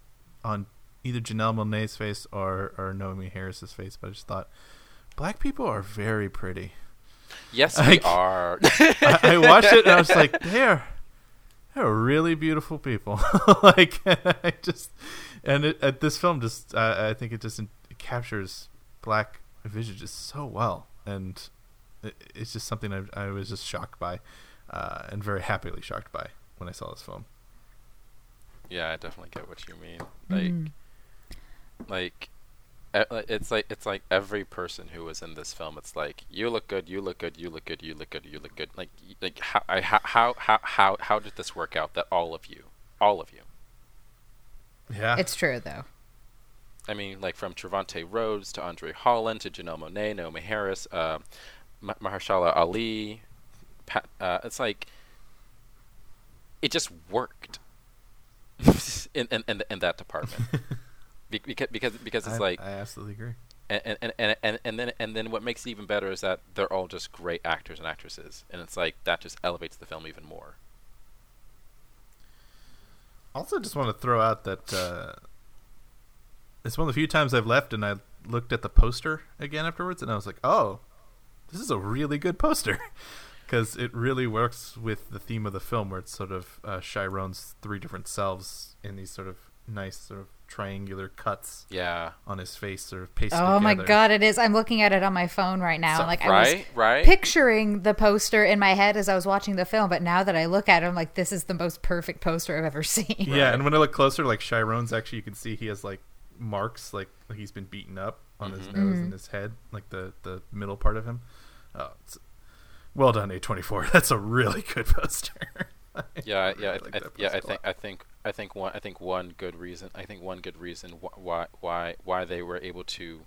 on either Janelle Monae's face or or Naomie Harris's face, but I just thought black people are very pretty. Yes, we Like- are. I, I watched it and I was like, they're they're really beautiful people. like I just and it, uh, this film just uh, I think it just it captures black visages so well, and it's just something I, I was just shocked by, uh, and very happily shocked by when I saw this film. Yeah, I definitely get what you mean. Like, Mm. like, e- it's like it's like every person who was in this film. It's like you look good, you look good, you look good, you look good, you look good. Like, like how I, how how how how how did this work out? That all of you, all of you. Yeah, It's true, though. I mean, like from Trevante Rhodes to Andre Holland to Janelle Monae, Naomie Harris, uh, Ma- Mahershala Ali. Pat, uh, it's like it just worked in in in, in that department. Be- because because because it's I, like I absolutely agree. and, and, and, and, and then and then what makes it even better is that they're all just great actors and actresses, and it's like that just elevates the film even more. Also, just want to throw out that uh, it's one of the few times I've left and I looked at the poster again afterwards, and I was like, "Oh, this is a really good poster," because it really works with the theme of the film, where it's sort of uh, Chiron's three different selves in these sort of nice sort of triangular cuts Yeah. on his face, sort of pasted Oh my god, it is. I'm looking at it on my phone right now. So- like I was right, right. picturing the poster in my head as I was watching the film, but now that I look at it, I'm like, this is the most perfect poster I've ever seen. Yeah, and when I look closer, like Chiron's actually, you can see he has like marks, like, like he's been beaten up on his Mhm. nose and his head, like the the middle part of him. Oh, it's, well done, A twenty four. That's a really good poster. yeah, yeah, I, like I, that yeah. I think. I think, I think one, I think one good reason, I think one good reason wh- why, why, why they were able to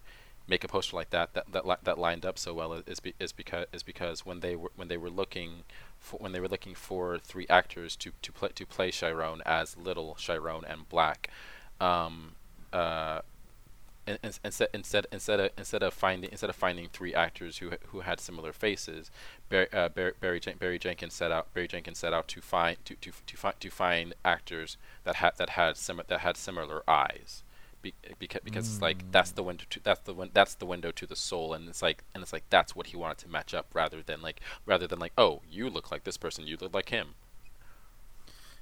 make a poster like that that that, li- that lined up so well is be, is because is because when they were when they were looking for when they were looking for three actors to to play to play Chiron as Little Chiron and Black, um, uh, in- in- instead instead instead of instead of finding instead of finding three actors who who had similar faces, Barry uh, Barry, Barry, Jen- Barry Jenkins set out Barry Jenkins set out to find to to to find to find actors that had that had similar that had similar eyes. Be, because because it's like that's the window to that's the win- that's the window to the soul and it's like and it's like that's what he wanted to match up rather than like rather than like oh you look like this person you look like him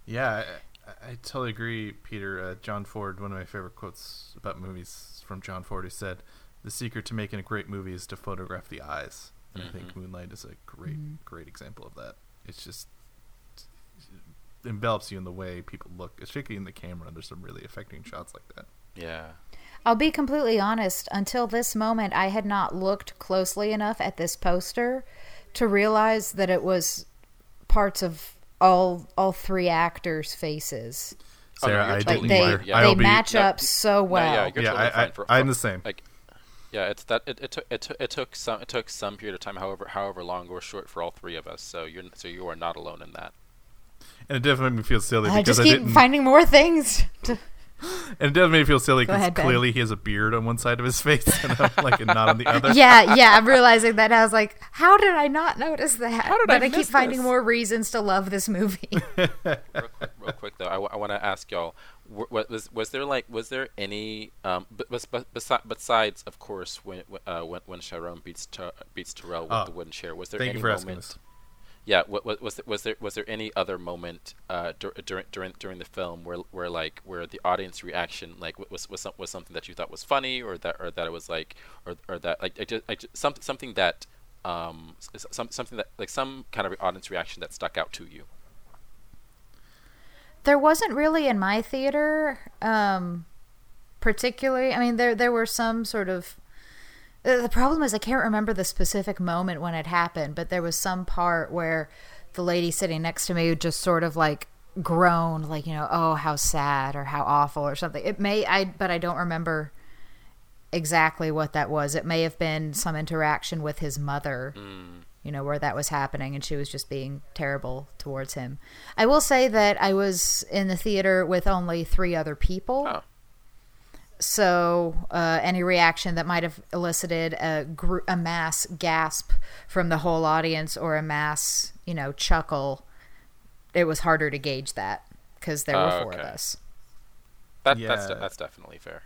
yeah, I, I totally agree, Peter. Uh, John Ford, one of my favorite quotes about movies from John Ford, who said, "The secret to making a great movie is to photograph the eyes." And I think Mhm. Moonlight is a great, great example of that. It's just it envelops you in the way people look, particularly in the camera. There's some really affecting shots like that. yeah I'll be completely honest. Until this moment, I had not looked closely enough at this poster to realize that it was parts of all all three actors' faces. Oh, no, Sarah, I Like didn't they yeah. they I'll be- match no, up so no, well. yeah, you're yeah, totally I, fine I, for- I'm the same. like yeah it's that it, it took it, took it took some it took some period of time however however long or short for all three of us so you're so you are not alone in that and it definitely made me feel silly I because just I didn't. finding more things. To, and it does make me feel silly because ahead, Ben. clearly he has a beard on one side of his face and I'm like and not on the other. yeah, yeah. I'm realizing that. I was like, how did I not notice that? How did but I I keep miss finding this? more reasons to love this movie. real quick, real quick though, I, w- I want to ask y'all: w- wa- was was there like was there any um but, but, but besides of course when uh, when when Sharon beats Ter- beats Terrell with Oh, the wooden chair? Was there any you for moment? Yeah, wa- wa- was there, was there was there any other moment uh, dur- during during during the film where where like where the audience reaction like was was some, was something that you thought was funny or that or that it was like or or that like I just, I just something something that um some something that like some kind of audience reaction that stuck out to you. there wasn't really in my theater, um, particularly. I mean, there there were some sort of. Uh, The problem is I can't remember the specific moment when it happened, but there was some part where the lady sitting next to me just sort of like groaned, like you know, oh how sad or how awful or something. It may I, but I don't remember exactly what that was. It may have been some interaction with his mother you know, where that was happening and she was just being terrible towards him. I will say that I was in the theater with only three other people. Oh. So uh, any reaction that might have elicited a, gr- a mass gasp from the whole audience or a mass, you know, chuckle, it was harder to gauge that because there were Oh, four of okay. us. That that's Yeah. that's definitely fair.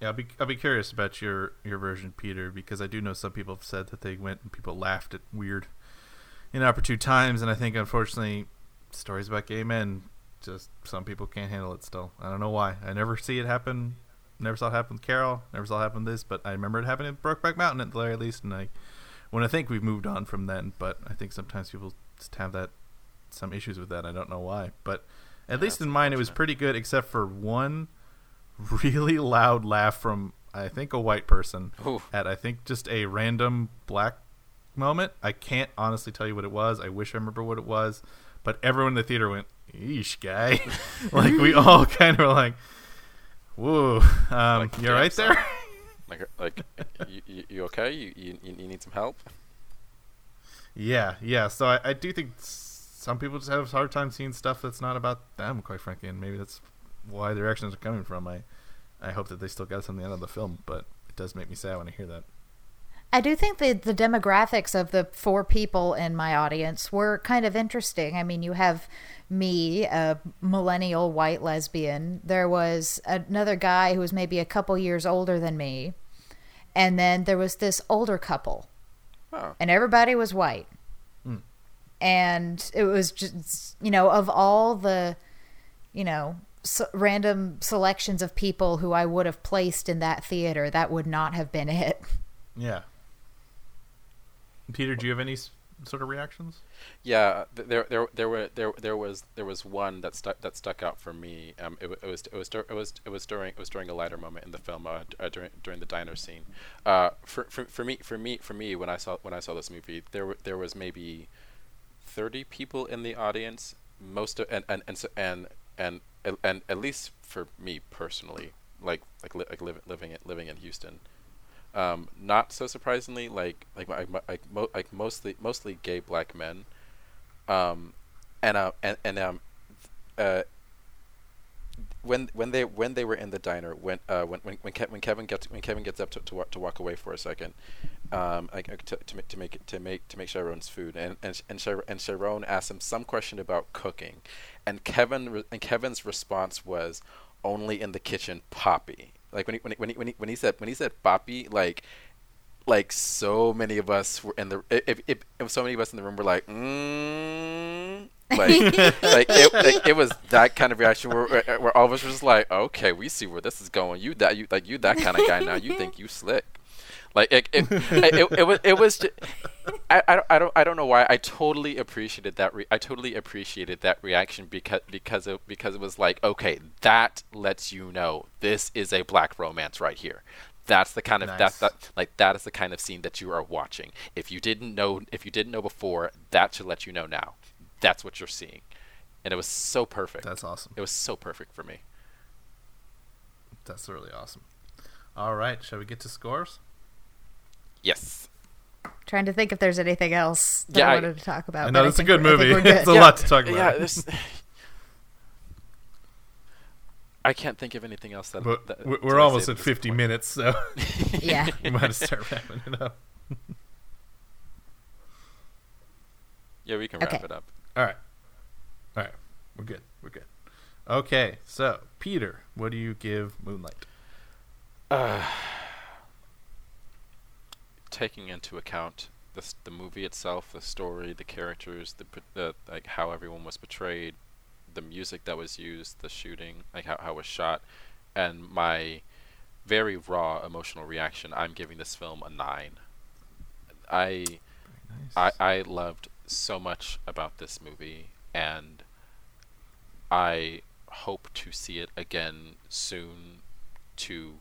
Yeah, I'll be I'll be curious about your your version, Peter, because I do know some people have said that they went and people laughed at weird, inopportune times, and I think unfortunately, stories about gay men just some people can't handle it. Still, I don't know why. I never see it happen. Never saw it happen with Carol. Never saw it happen with this, but I remember it happening at Brokeback Mountain at the very least, and I when I think we've moved on from then, but I think sometimes people just have that some issues with that. I don't know why, but at Yeah, least in mine, it was pretty good, except for one really loud laugh from I think a white person Ooh. at I think just a random black moment. I can't honestly tell you what it was. I wish I remember what it was, but everyone in the theater went, "Eesh, guy!" like we all kind of were like, "Whoa, um, Like, you damn, right there?" Like you, you, you, you okay? You, you you need some help? yeah, yeah. So I, I do think some people just have a hard time seeing stuff that's not about them, quite frankly, and maybe that's why their actions are coming from. I I hope that they still got something out of the film, but it does make me sad when I hear that. I do think that the demographics of the four people in my audience were kind of interesting. I mean, you have me, a millennial white lesbian. There was another guy who was maybe a couple years older than me. And then there was this older couple. Oh. And everybody was white. Hmm. And it was just, you know, of all the, you know, s random selections of people who I would have placed in that theater, that would not have been it. Yeah. Peter, do you have any sort of reactions? Yeah, there, there, there were, there, there was, there was one that stuck, that stuck out for me. Um, it, it was, it was, it was, it was during, it was during a lighter moment in the film, uh, uh, during, during the diner scene. Uh, for, for, for me, for me, for me, when I saw, when I saw this movie, there, there was maybe thirty people in the audience. Most of, and, and, and, so, and, and, and, at least for me personally, like, like, li- like liv- living, in, living in Houston. Um, not so surprisingly, like like like, like, mo- like mostly mostly gay black men, um, and uh, and and um, uh, when when they when they were in the diner when uh when when when, Ke- when Kevin gets when Kevin gets up to to, wa- to walk away for a second, um like to to make to make to make to make Sharon's food and and and, Shar- and Sharon asks him some question about cooking, and Kevin re- and Kevin's response was only in the kitchen, Poppy. Like when he when he, when he, when he, when he said when he said Poppy, like like so many of us were in the if, if, if so many of us in the room were like mm, like like, it, like it was that kind of reaction where, where, where all of us were just like okay we see where this is going. You that you like you that kind of guy now. You think you slick like it it, it, it, was it was just, I, I, don't, I don't I don't know why I totally appreciated that re- I totally appreciated that reaction because because it, because it was like okay that lets you know this is a black romance right here that's the kind of Nice. that's that like that is the kind of scene that you are watching if you didn't know if you didn't know before that should let you know now that's what you're seeing and it was so perfect That's awesome. it was so perfect for me That's really awesome. All right, shall we get to scores? Yes Trying to think if there's anything else that Yeah, I I- wanted to talk about. No, it's a good we're- I think movie. good. it's a Yeah. lot to talk about. yeah this I can't think of anything else that, but that we're- we're almost at at 50 point. minutes, so yeah. we might have to start wrapping it up. yeah we can wrap Okay. it up All right. All right. We're good. We're good. Okay, so Peter, what do you give Moonlight? Uh, taking into account the s- the movie itself, the story, the characters, the, p- the like how everyone was portrayed, the music that was used, the shooting, like how how it was shot, and my very raw emotional reaction, I'm giving this film a nine. I I I loved so much about this movie, and I hope to see it again soon to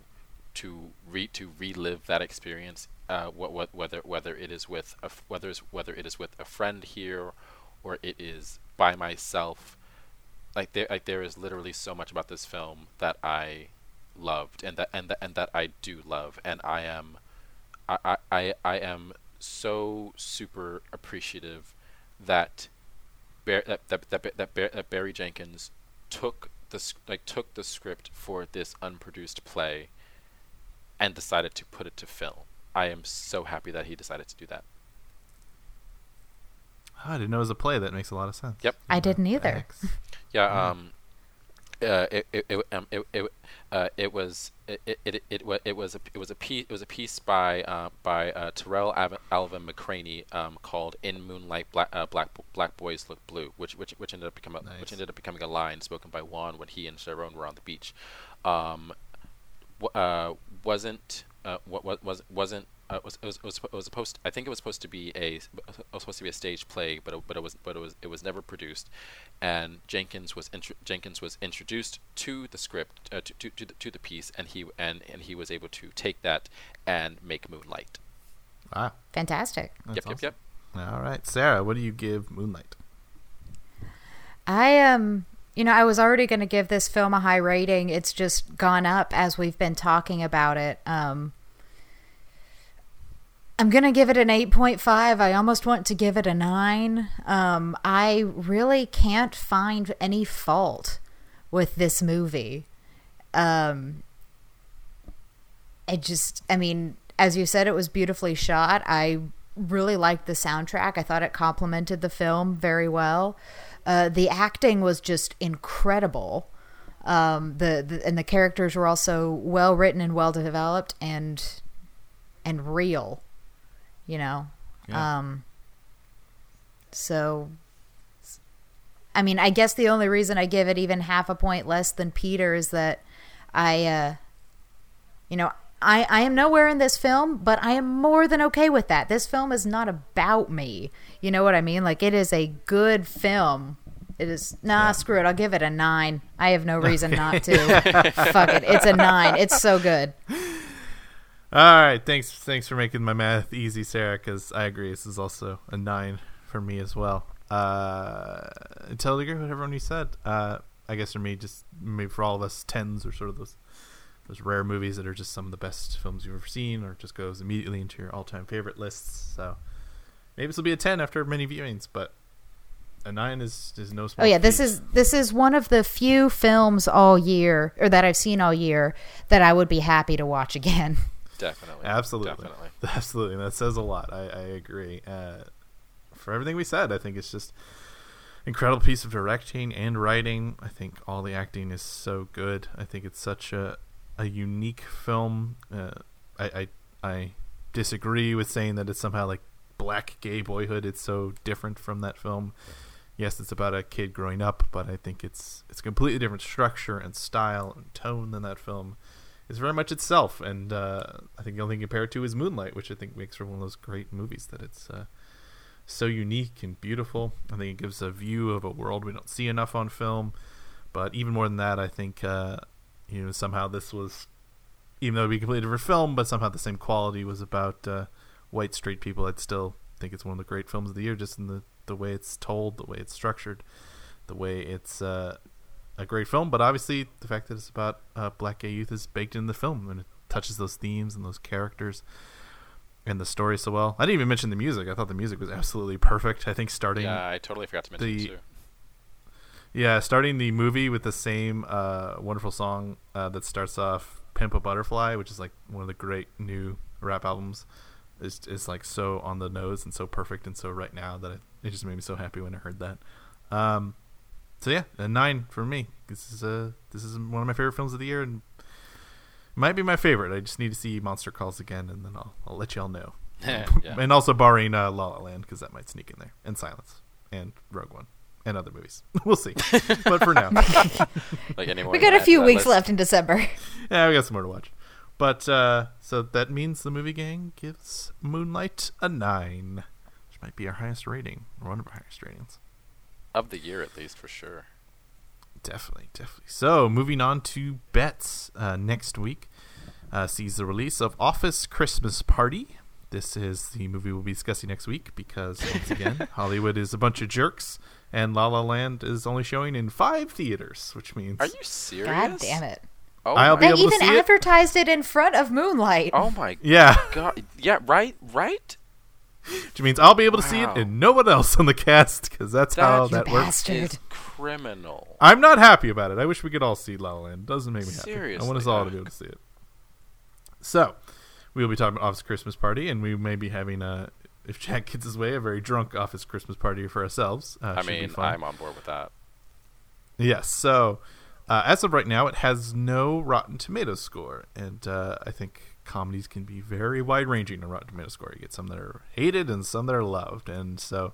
to re to relive that experience uh whether whether it is with whether whether it is with a friend here or it is by myself like there like there is literally so much about this film that I loved and that and that and that I do love and I am I I, I, am so super appreciative that that that that, that, that Barry Jenkins took the like took the script for this unproduced play and decided to put it to film. I am so happy that he decided to do that. Oh, I didn't know it was a play. That makes a lot of sense. Yep. I didn't either. Yeah. Um. Uh, it it it um, it it, uh, it was it it it, it, wa- it was a it was a piece it was a piece by uh, by uh, Tarell Av- Alvin McCraney um, called "In Moonlight Black uh, Black Black Boys Look Blue," which which which ended up becoming a, Nice. which ended up becoming a line spoken by Juan when he and Sharon were on the beach. Um, w- uh, wasn't uh, what what was wasn't uh, was, it was it was it was supposed I think it was supposed to be a was supposed to be a stage play but it, but it was but it was it was never produced and Jenkins was intro- Jenkins was introduced to the script uh, to, to to the, to the piece and he and and he was able to take that and make Moonlight Wow. Fantastic. That's yep awesome. yep yep All right, Sarah, what do you give Moonlight? I um you know, I was already going to give this film a high rating. It's just gone up as we've been talking about it. Um I'm going to give it an 8.5. I almost want to give it a 9. Um I really can't find any fault with this movie. Um I just, I mean, as you said, it was beautifully shot. I really liked the soundtrack. I thought it complemented the film very well. Uh, the acting was just incredible. Um, the, the and the characters were also well written and well developed and and real. You know, Yeah. um, so I mean, I guess the only reason I give it even half a point less than Peter is that I, uh, you know, I, I am nowhere in this film, but I am more than okay with that. This film is not about me. You know what I mean? Like, it is a good film. It is, nah, screw it. I'll give it a nine. I have no reason not to. Fuck it. It's a nine. It's so good. All right, thanks thanks for making my math easy, Sarah. Because I agree, this is also a nine for me as well. Uh, totally agree with everyone you said. Uh, I guess for me, just maybe for all of us, tens are sort of those those rare movies that are just some of the best films you've ever seen, or just goes immediately into your all time favorite lists. So maybe this will be a ten after many viewings, but a nine is is no small. Oh yeah, this is this is one of the few films all year or that I've seen all year that I would be happy to watch again. Definitely. Absolutely. Definitely. Absolutely. That says a lot. I, I agree. Uh, for everything we said, I think it's just incredible piece of directing and writing. I think all the acting is so good. I think it's such a a unique film. Uh, I, I I disagree with saying that it's somehow like black gay boyhood. It's so different from that film. Yes, it's about a kid growing up, but I think it's it's a completely different structure and style and tone than that film is very much itself. And uh, I think the only thing to compare it to is Moonlight, which I think makes for one of those great movies that it's uh, so unique and beautiful. I think it gives a view of a world we don't see enough on film. But even more than that, I think uh, you know somehow this was, even though it'd be a completely different film, but somehow the same quality was about uh, white straight people. I'd still think it's one of the great films of the year, just in the the way it's told, the way it's structured, the way it's uh, a great film. But obviously, the fact that it's about uh, black gay youth is baked in the film, and it touches those themes and those characters and the story so well. I didn't even mention the music. I thought the music was absolutely perfect. I think starting Yeah, I totally forgot to mention the-. Yeah, starting the movie with the same uh, wonderful song uh, that starts off "Pimp a Butterfly," which is like one of the great new rap albums, is is like so on the nose and so perfect and so right now that it, it just made me so happy when I heard that. Um, so yeah, a nine for me. This is a this is one of my favorite films of the year and might be my favorite. I just need to see Monster Calls again, and then I'll I'll let y'all know. yeah. And also barring uh, La La Land because that might sneak in there, and Silence, and Rogue One, and other movies. we'll see. but for now, Like We got a few weeks list. left in December. yeah, we got some more to watch. But uh, so that means the movie gang gives Moonlight a nine, which might be our highest rating, or one of our highest ratings. of the year at least for sure. Definitely, definitely. So, moving on to bets. Uh, next week uh, sees the release of Office Christmas Party. This is the movie we'll be discussing next week because, once again, Hollywood is a bunch of jerks, and La La Land is only showing in five theaters, which means Are you serious? God damn it. Oh I'll my, be They able to even see it? advertised it? in front of Moonlight. Oh my yeah, god. Yeah, right, right? which means I'll be able to see it and no one else on the cast because that's how That that works. bastard. Is criminal. I'm not happy about it. I wish we could all see La La Land. It doesn't make me happy. I want us all to be able to see it. So, we will be talking about Office Christmas Party, and we may be having a, if Jack gets his way, a very drunk Office Christmas Party for ourselves. Uh, I mean, I'm on board with that. Yes. So, uh, as of right now, it has no Rotten Tomatoes score, and uh, I think comedies can be very wide ranging in Rotten Tomatoes score. You get some that are hated and some that are loved, and so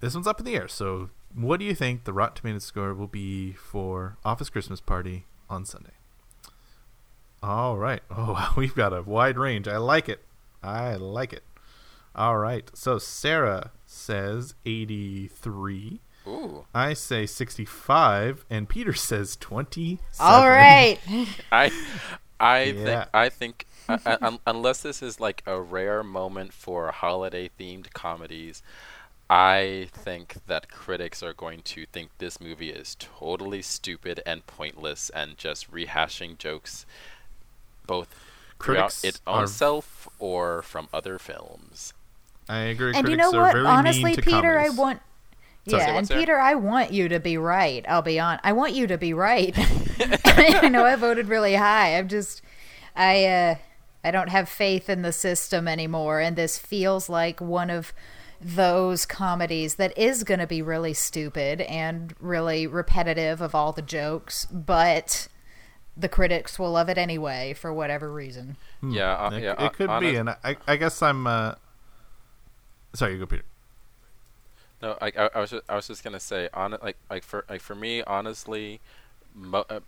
this one's up in the air. So, what do you think the Rotten Tomatoes score will be for Office Christmas Party on Sunday? All right. Oh, wow. We've got a wide range. I like it. I like it. All right. So Sarah says 83. Ooh. I say 65 and Peter says 20. All right. I I Yeah. think I think uh, uh, un- unless this is like a rare moment for holiday themed comedies, I think that critics are going to think this movie is totally stupid and pointless and just rehashing jokes both throughout Critics its own are- self or from other films. I agree. and you know what? Honestly, mean to Peter, I want. Sorry. Yeah, and Sarah? Peter, I want you to be right. I'll be on. I want you to be right. I know I voted really high. I'm just, I uh, I don't have faith in the system anymore, and this feels like one of those comedies that is going to be really stupid and really repetitive of all the jokes, but the critics will love it anyway for whatever reason. Yeah, uh, it, yeah. it could honest- be, and I, I guess I'm. Uh... Sorry, you go, Peter. No, I, I, I was just, I was just gonna say on like like for like for me honestly, mo- uh,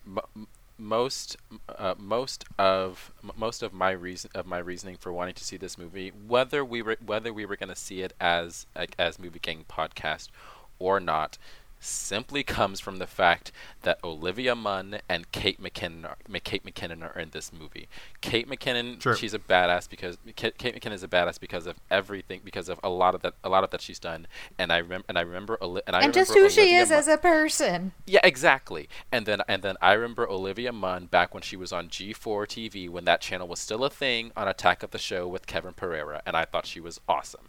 most uh, most of most of my reason of my reasoning for wanting to see this movie, whether we were whether we were gonna see it as like as movie gang podcast or not, simply comes from the fact that Olivia Munn and Kate McKinnon are, Kate McKinnon are in this movie. Kate McKinnon, Sure. she's a badass because Kate, Kate McKinnon is a badass because of everything because of a lot of that a lot of that she's done. And I remember and I remember Oli- and I and just remember who she is Munn- as a person. yeah, exactly. And then and then I remember Olivia Munn back when she was on G4 TV when that channel was still a thing on Attack of the Show with Kevin Pereira, and I thought she was awesome.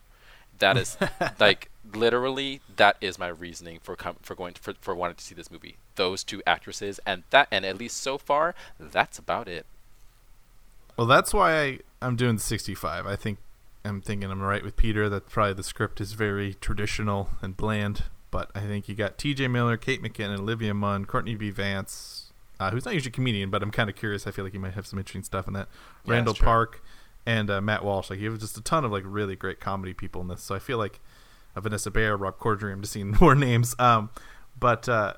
That is like literally that is my reasoning for com- for going to, for for wanting to see this movie. Those two actresses and that and at least so far that's about it. Well, that's why I, I'm doing 65. I think I'm thinking I'm right with Peter that probably the script is very traditional and bland. But I think you got T.J. Miller, Kate McKinnon, Olivia Munn, Courtney B. Vance, uh, who's not usually a comedian, but I'm kind of curious. I feel like he might have some interesting stuff in that. Yeah, Randall. Park and uh, Matt Walsh. Like you have just a ton of like really great comedy people in this. So I feel like uh, Vanessa Bayer, Rob Corddry. I'm just seeing more names. Um, but uh,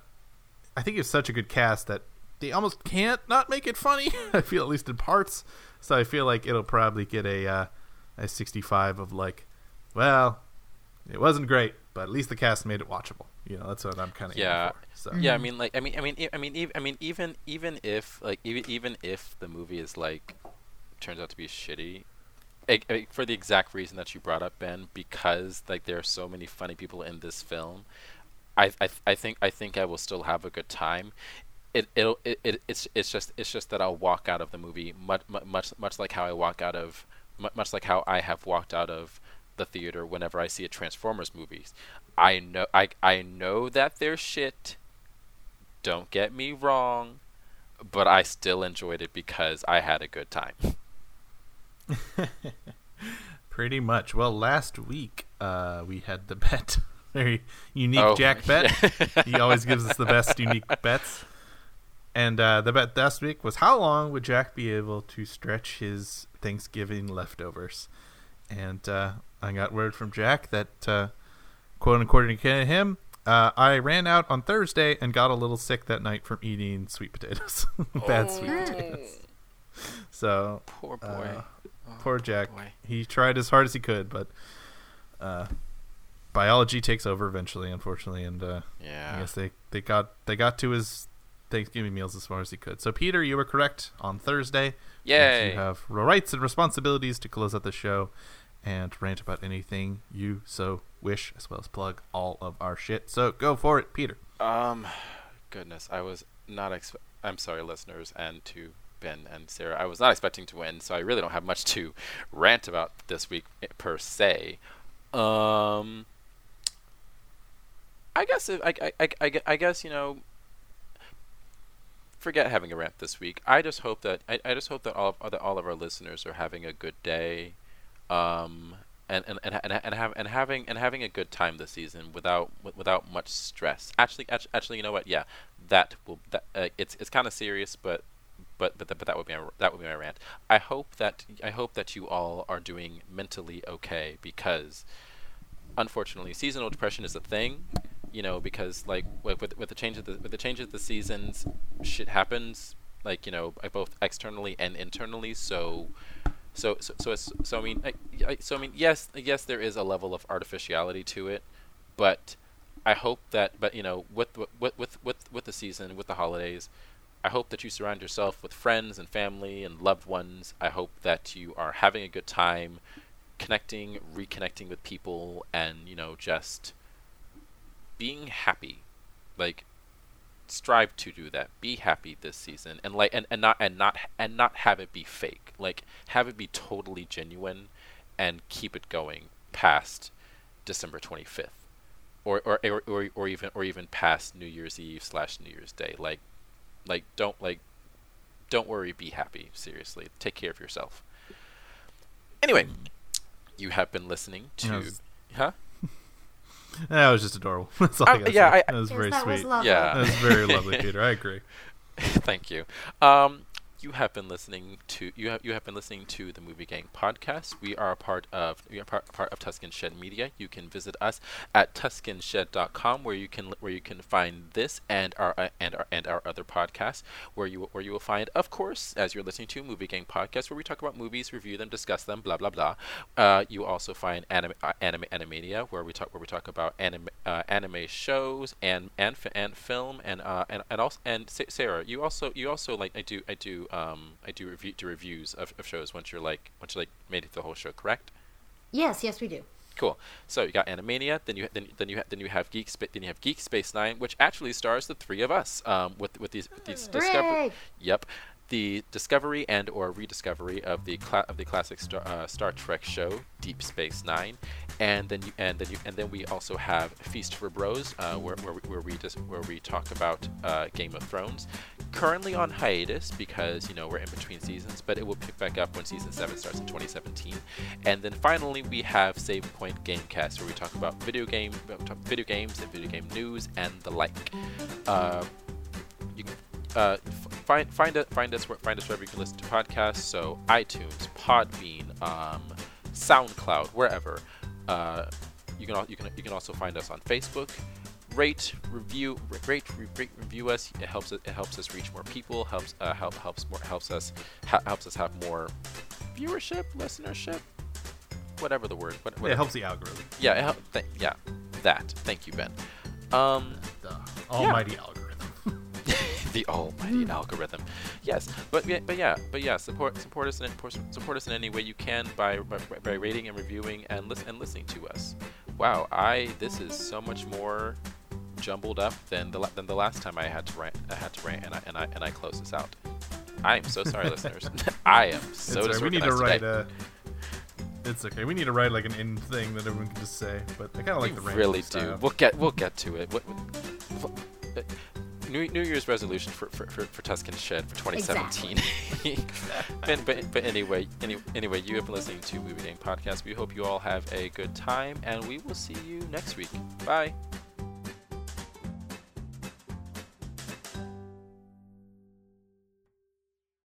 I think it's such a good cast that they almost can't not make it funny. I feel at least in parts. So I feel like it'll probably get a uh, a 65 of like, well, it wasn't great, but at least the cast made it watchable. You know, that's what I'm kind of Yeah. For, so Yeah, I mean, like, I mean, I mean, I mean, ev- I mean, even even if like even even if the movie is like turns out to be shitty, eh, eh, for the exact reason that you brought up, Ben, because like there are so many funny people in this film, I I, I think I think I will still have a good time. It it'll, it it it's it's just it's just that I'll walk out of the movie much much much like how I walk out of much like how I have walked out of the theater whenever I see a Transformers movie. I know I I know that they're shit. Don't get me wrong, but I still enjoyed it because I had a good time. pretty much. Well, last week uh, we had the bet, very unique Oh, Jack bet. yeah. he always gives us the best unique bets. And uh, the bet last week was how long would Jack be able to stretch his Thanksgiving leftovers? And uh, I got word from Jack that, uh, quote according to him, uh, I ran out on Thursday and got a little sick that night from eating sweet potatoes, bad sweet potatoes. So Poor boy. Oh, poor Jack. boy. He tried as hard as he could, but uh, biology takes over eventually, unfortunately, and uh, I Yeah. guess they, they got they got to his Thanksgiving meals as far as he could. So Peter, you were correct on Thursday. Yay. You have rights and responsibilities to close out the show and rant about anything you so wish, as well as plug all of our shit. So go for it, Peter. Um, goodness, I was not. Expe- I'm sorry, listeners, and to Ben and Sarah. I was not expecting to win, so I really don't have much to rant about this week eh, per se. Um, I guess if, I, I, I, I, guess you know. Forget having a rant this week. I just hope that I, I just hope that all of that all of our listeners are having a good day, um, and and, and, and, and, have, and having and having a good time this season without without much stress. Actually, actually, you know what? Yeah, that will that uh, it's it's kind of serious, but but but, but that would be my, that would be my rant. I hope that I hope that you all are doing mentally okay because unfortunately seasonal depression is a thing you know because like with with, with the change of the with the change of the seasons shit happens like you know both externally and internally so so so so, so I mean I, I, so I mean yes yes there is a level of artificiality to it but I hope that but you know with with with with with the season with the holidays I hope that you surround yourself with friends and family and loved ones. I hope that you are having a good time, connecting, reconnecting with people, and you know just being happy. Like strive to do that. Be happy this season, and like and, and not and not and not have it be fake. Like have it be totally genuine, and keep it going past December twenty fifth, or or, or or or even or even past New Year's Eve slash New Year's Day. Like like don't like don't worry, be happy. Seriously, take care of yourself. Anyway, you have been listening to, That was- huh? That was just adorable. That's all I Uh, gotta yeah, say. I- that was Yes, very that sweet. lovely. Yeah. That was very lovely, Peter. I agree. Thank you. Um, you have been listening to you have you have been listening to the Movie Gang podcast. We are a part of we are part, part of Tuscan Shed Media. You can visit us at tuscanshed.com where you can where you can find this and our uh, and our and our other podcasts where you where you will find of course as you're listening to Movie Gang podcast where we talk about movies, review them, discuss them, blah blah blah. Uh, you also find anime uh, anime animania where we talk where we talk about anime uh, anime shows and and and film and uh and and also and Sarah you also you also like I do I do um I do review do reviews of, of shows once you're like once you like made it the whole show correct? Yes, yes, we do. cool. So you got Animania then you then then you ha- then you have Geek Spa- then you have Geek Space Nine which actually stars the three of us um with with these with these discovery Yep, the discovery and or rediscovery of the of the classic Star, uh, Star Trek show Deep Space Nine, and then you and then you and then we also have Feast for Bros, uh, where where we, where we where we talk about uh, Game of Thrones. Currently on hiatus because you know we're in between seasons, but it will pick back up when season seven starts in 2017. And then finally we have Save Point Gamecast, where we talk about video game video games and video game news and the like. Uh, you can uh, find find us find us find us wherever you can listen to podcasts. So iTunes, Podbean, um, SoundCloud, wherever. Uh, you can you can you can also find us on Facebook. Rate, review, rate, rate, review us. It helps it, helps us reach more people. Helps uh, help helps more helps us ha- helps us have more viewership, listenership, whatever the word. What, Yeah, it helps the algorithm. Yeah, it hel- th- yeah, that. Thank you, Ben. Um, The almighty algorithm. the almighty algorithm. Yes, but yeah, but yeah, but yeah, support support us in support us in any way you can by by, by rating and reviewing and listen and listening to us. Wow, I this is so much more jumbled up than the than the last time I had to rant I had to rant and I and I and I close this out. I am so sorry, listeners. I am so it's right. We need to write today. a. It's okay. We need to write like an end thing that everyone can just say. But I kind of like we the random really do. style. We'll get we'll get to it. What, what, uh, New, New Year's resolution for, for, for, for Tuscan Shed for 2017. but, but but anyway, any, anyway, you have been listening to Movie Gang Podcast. We hope you all have a good time, and we will see you next week. Bye.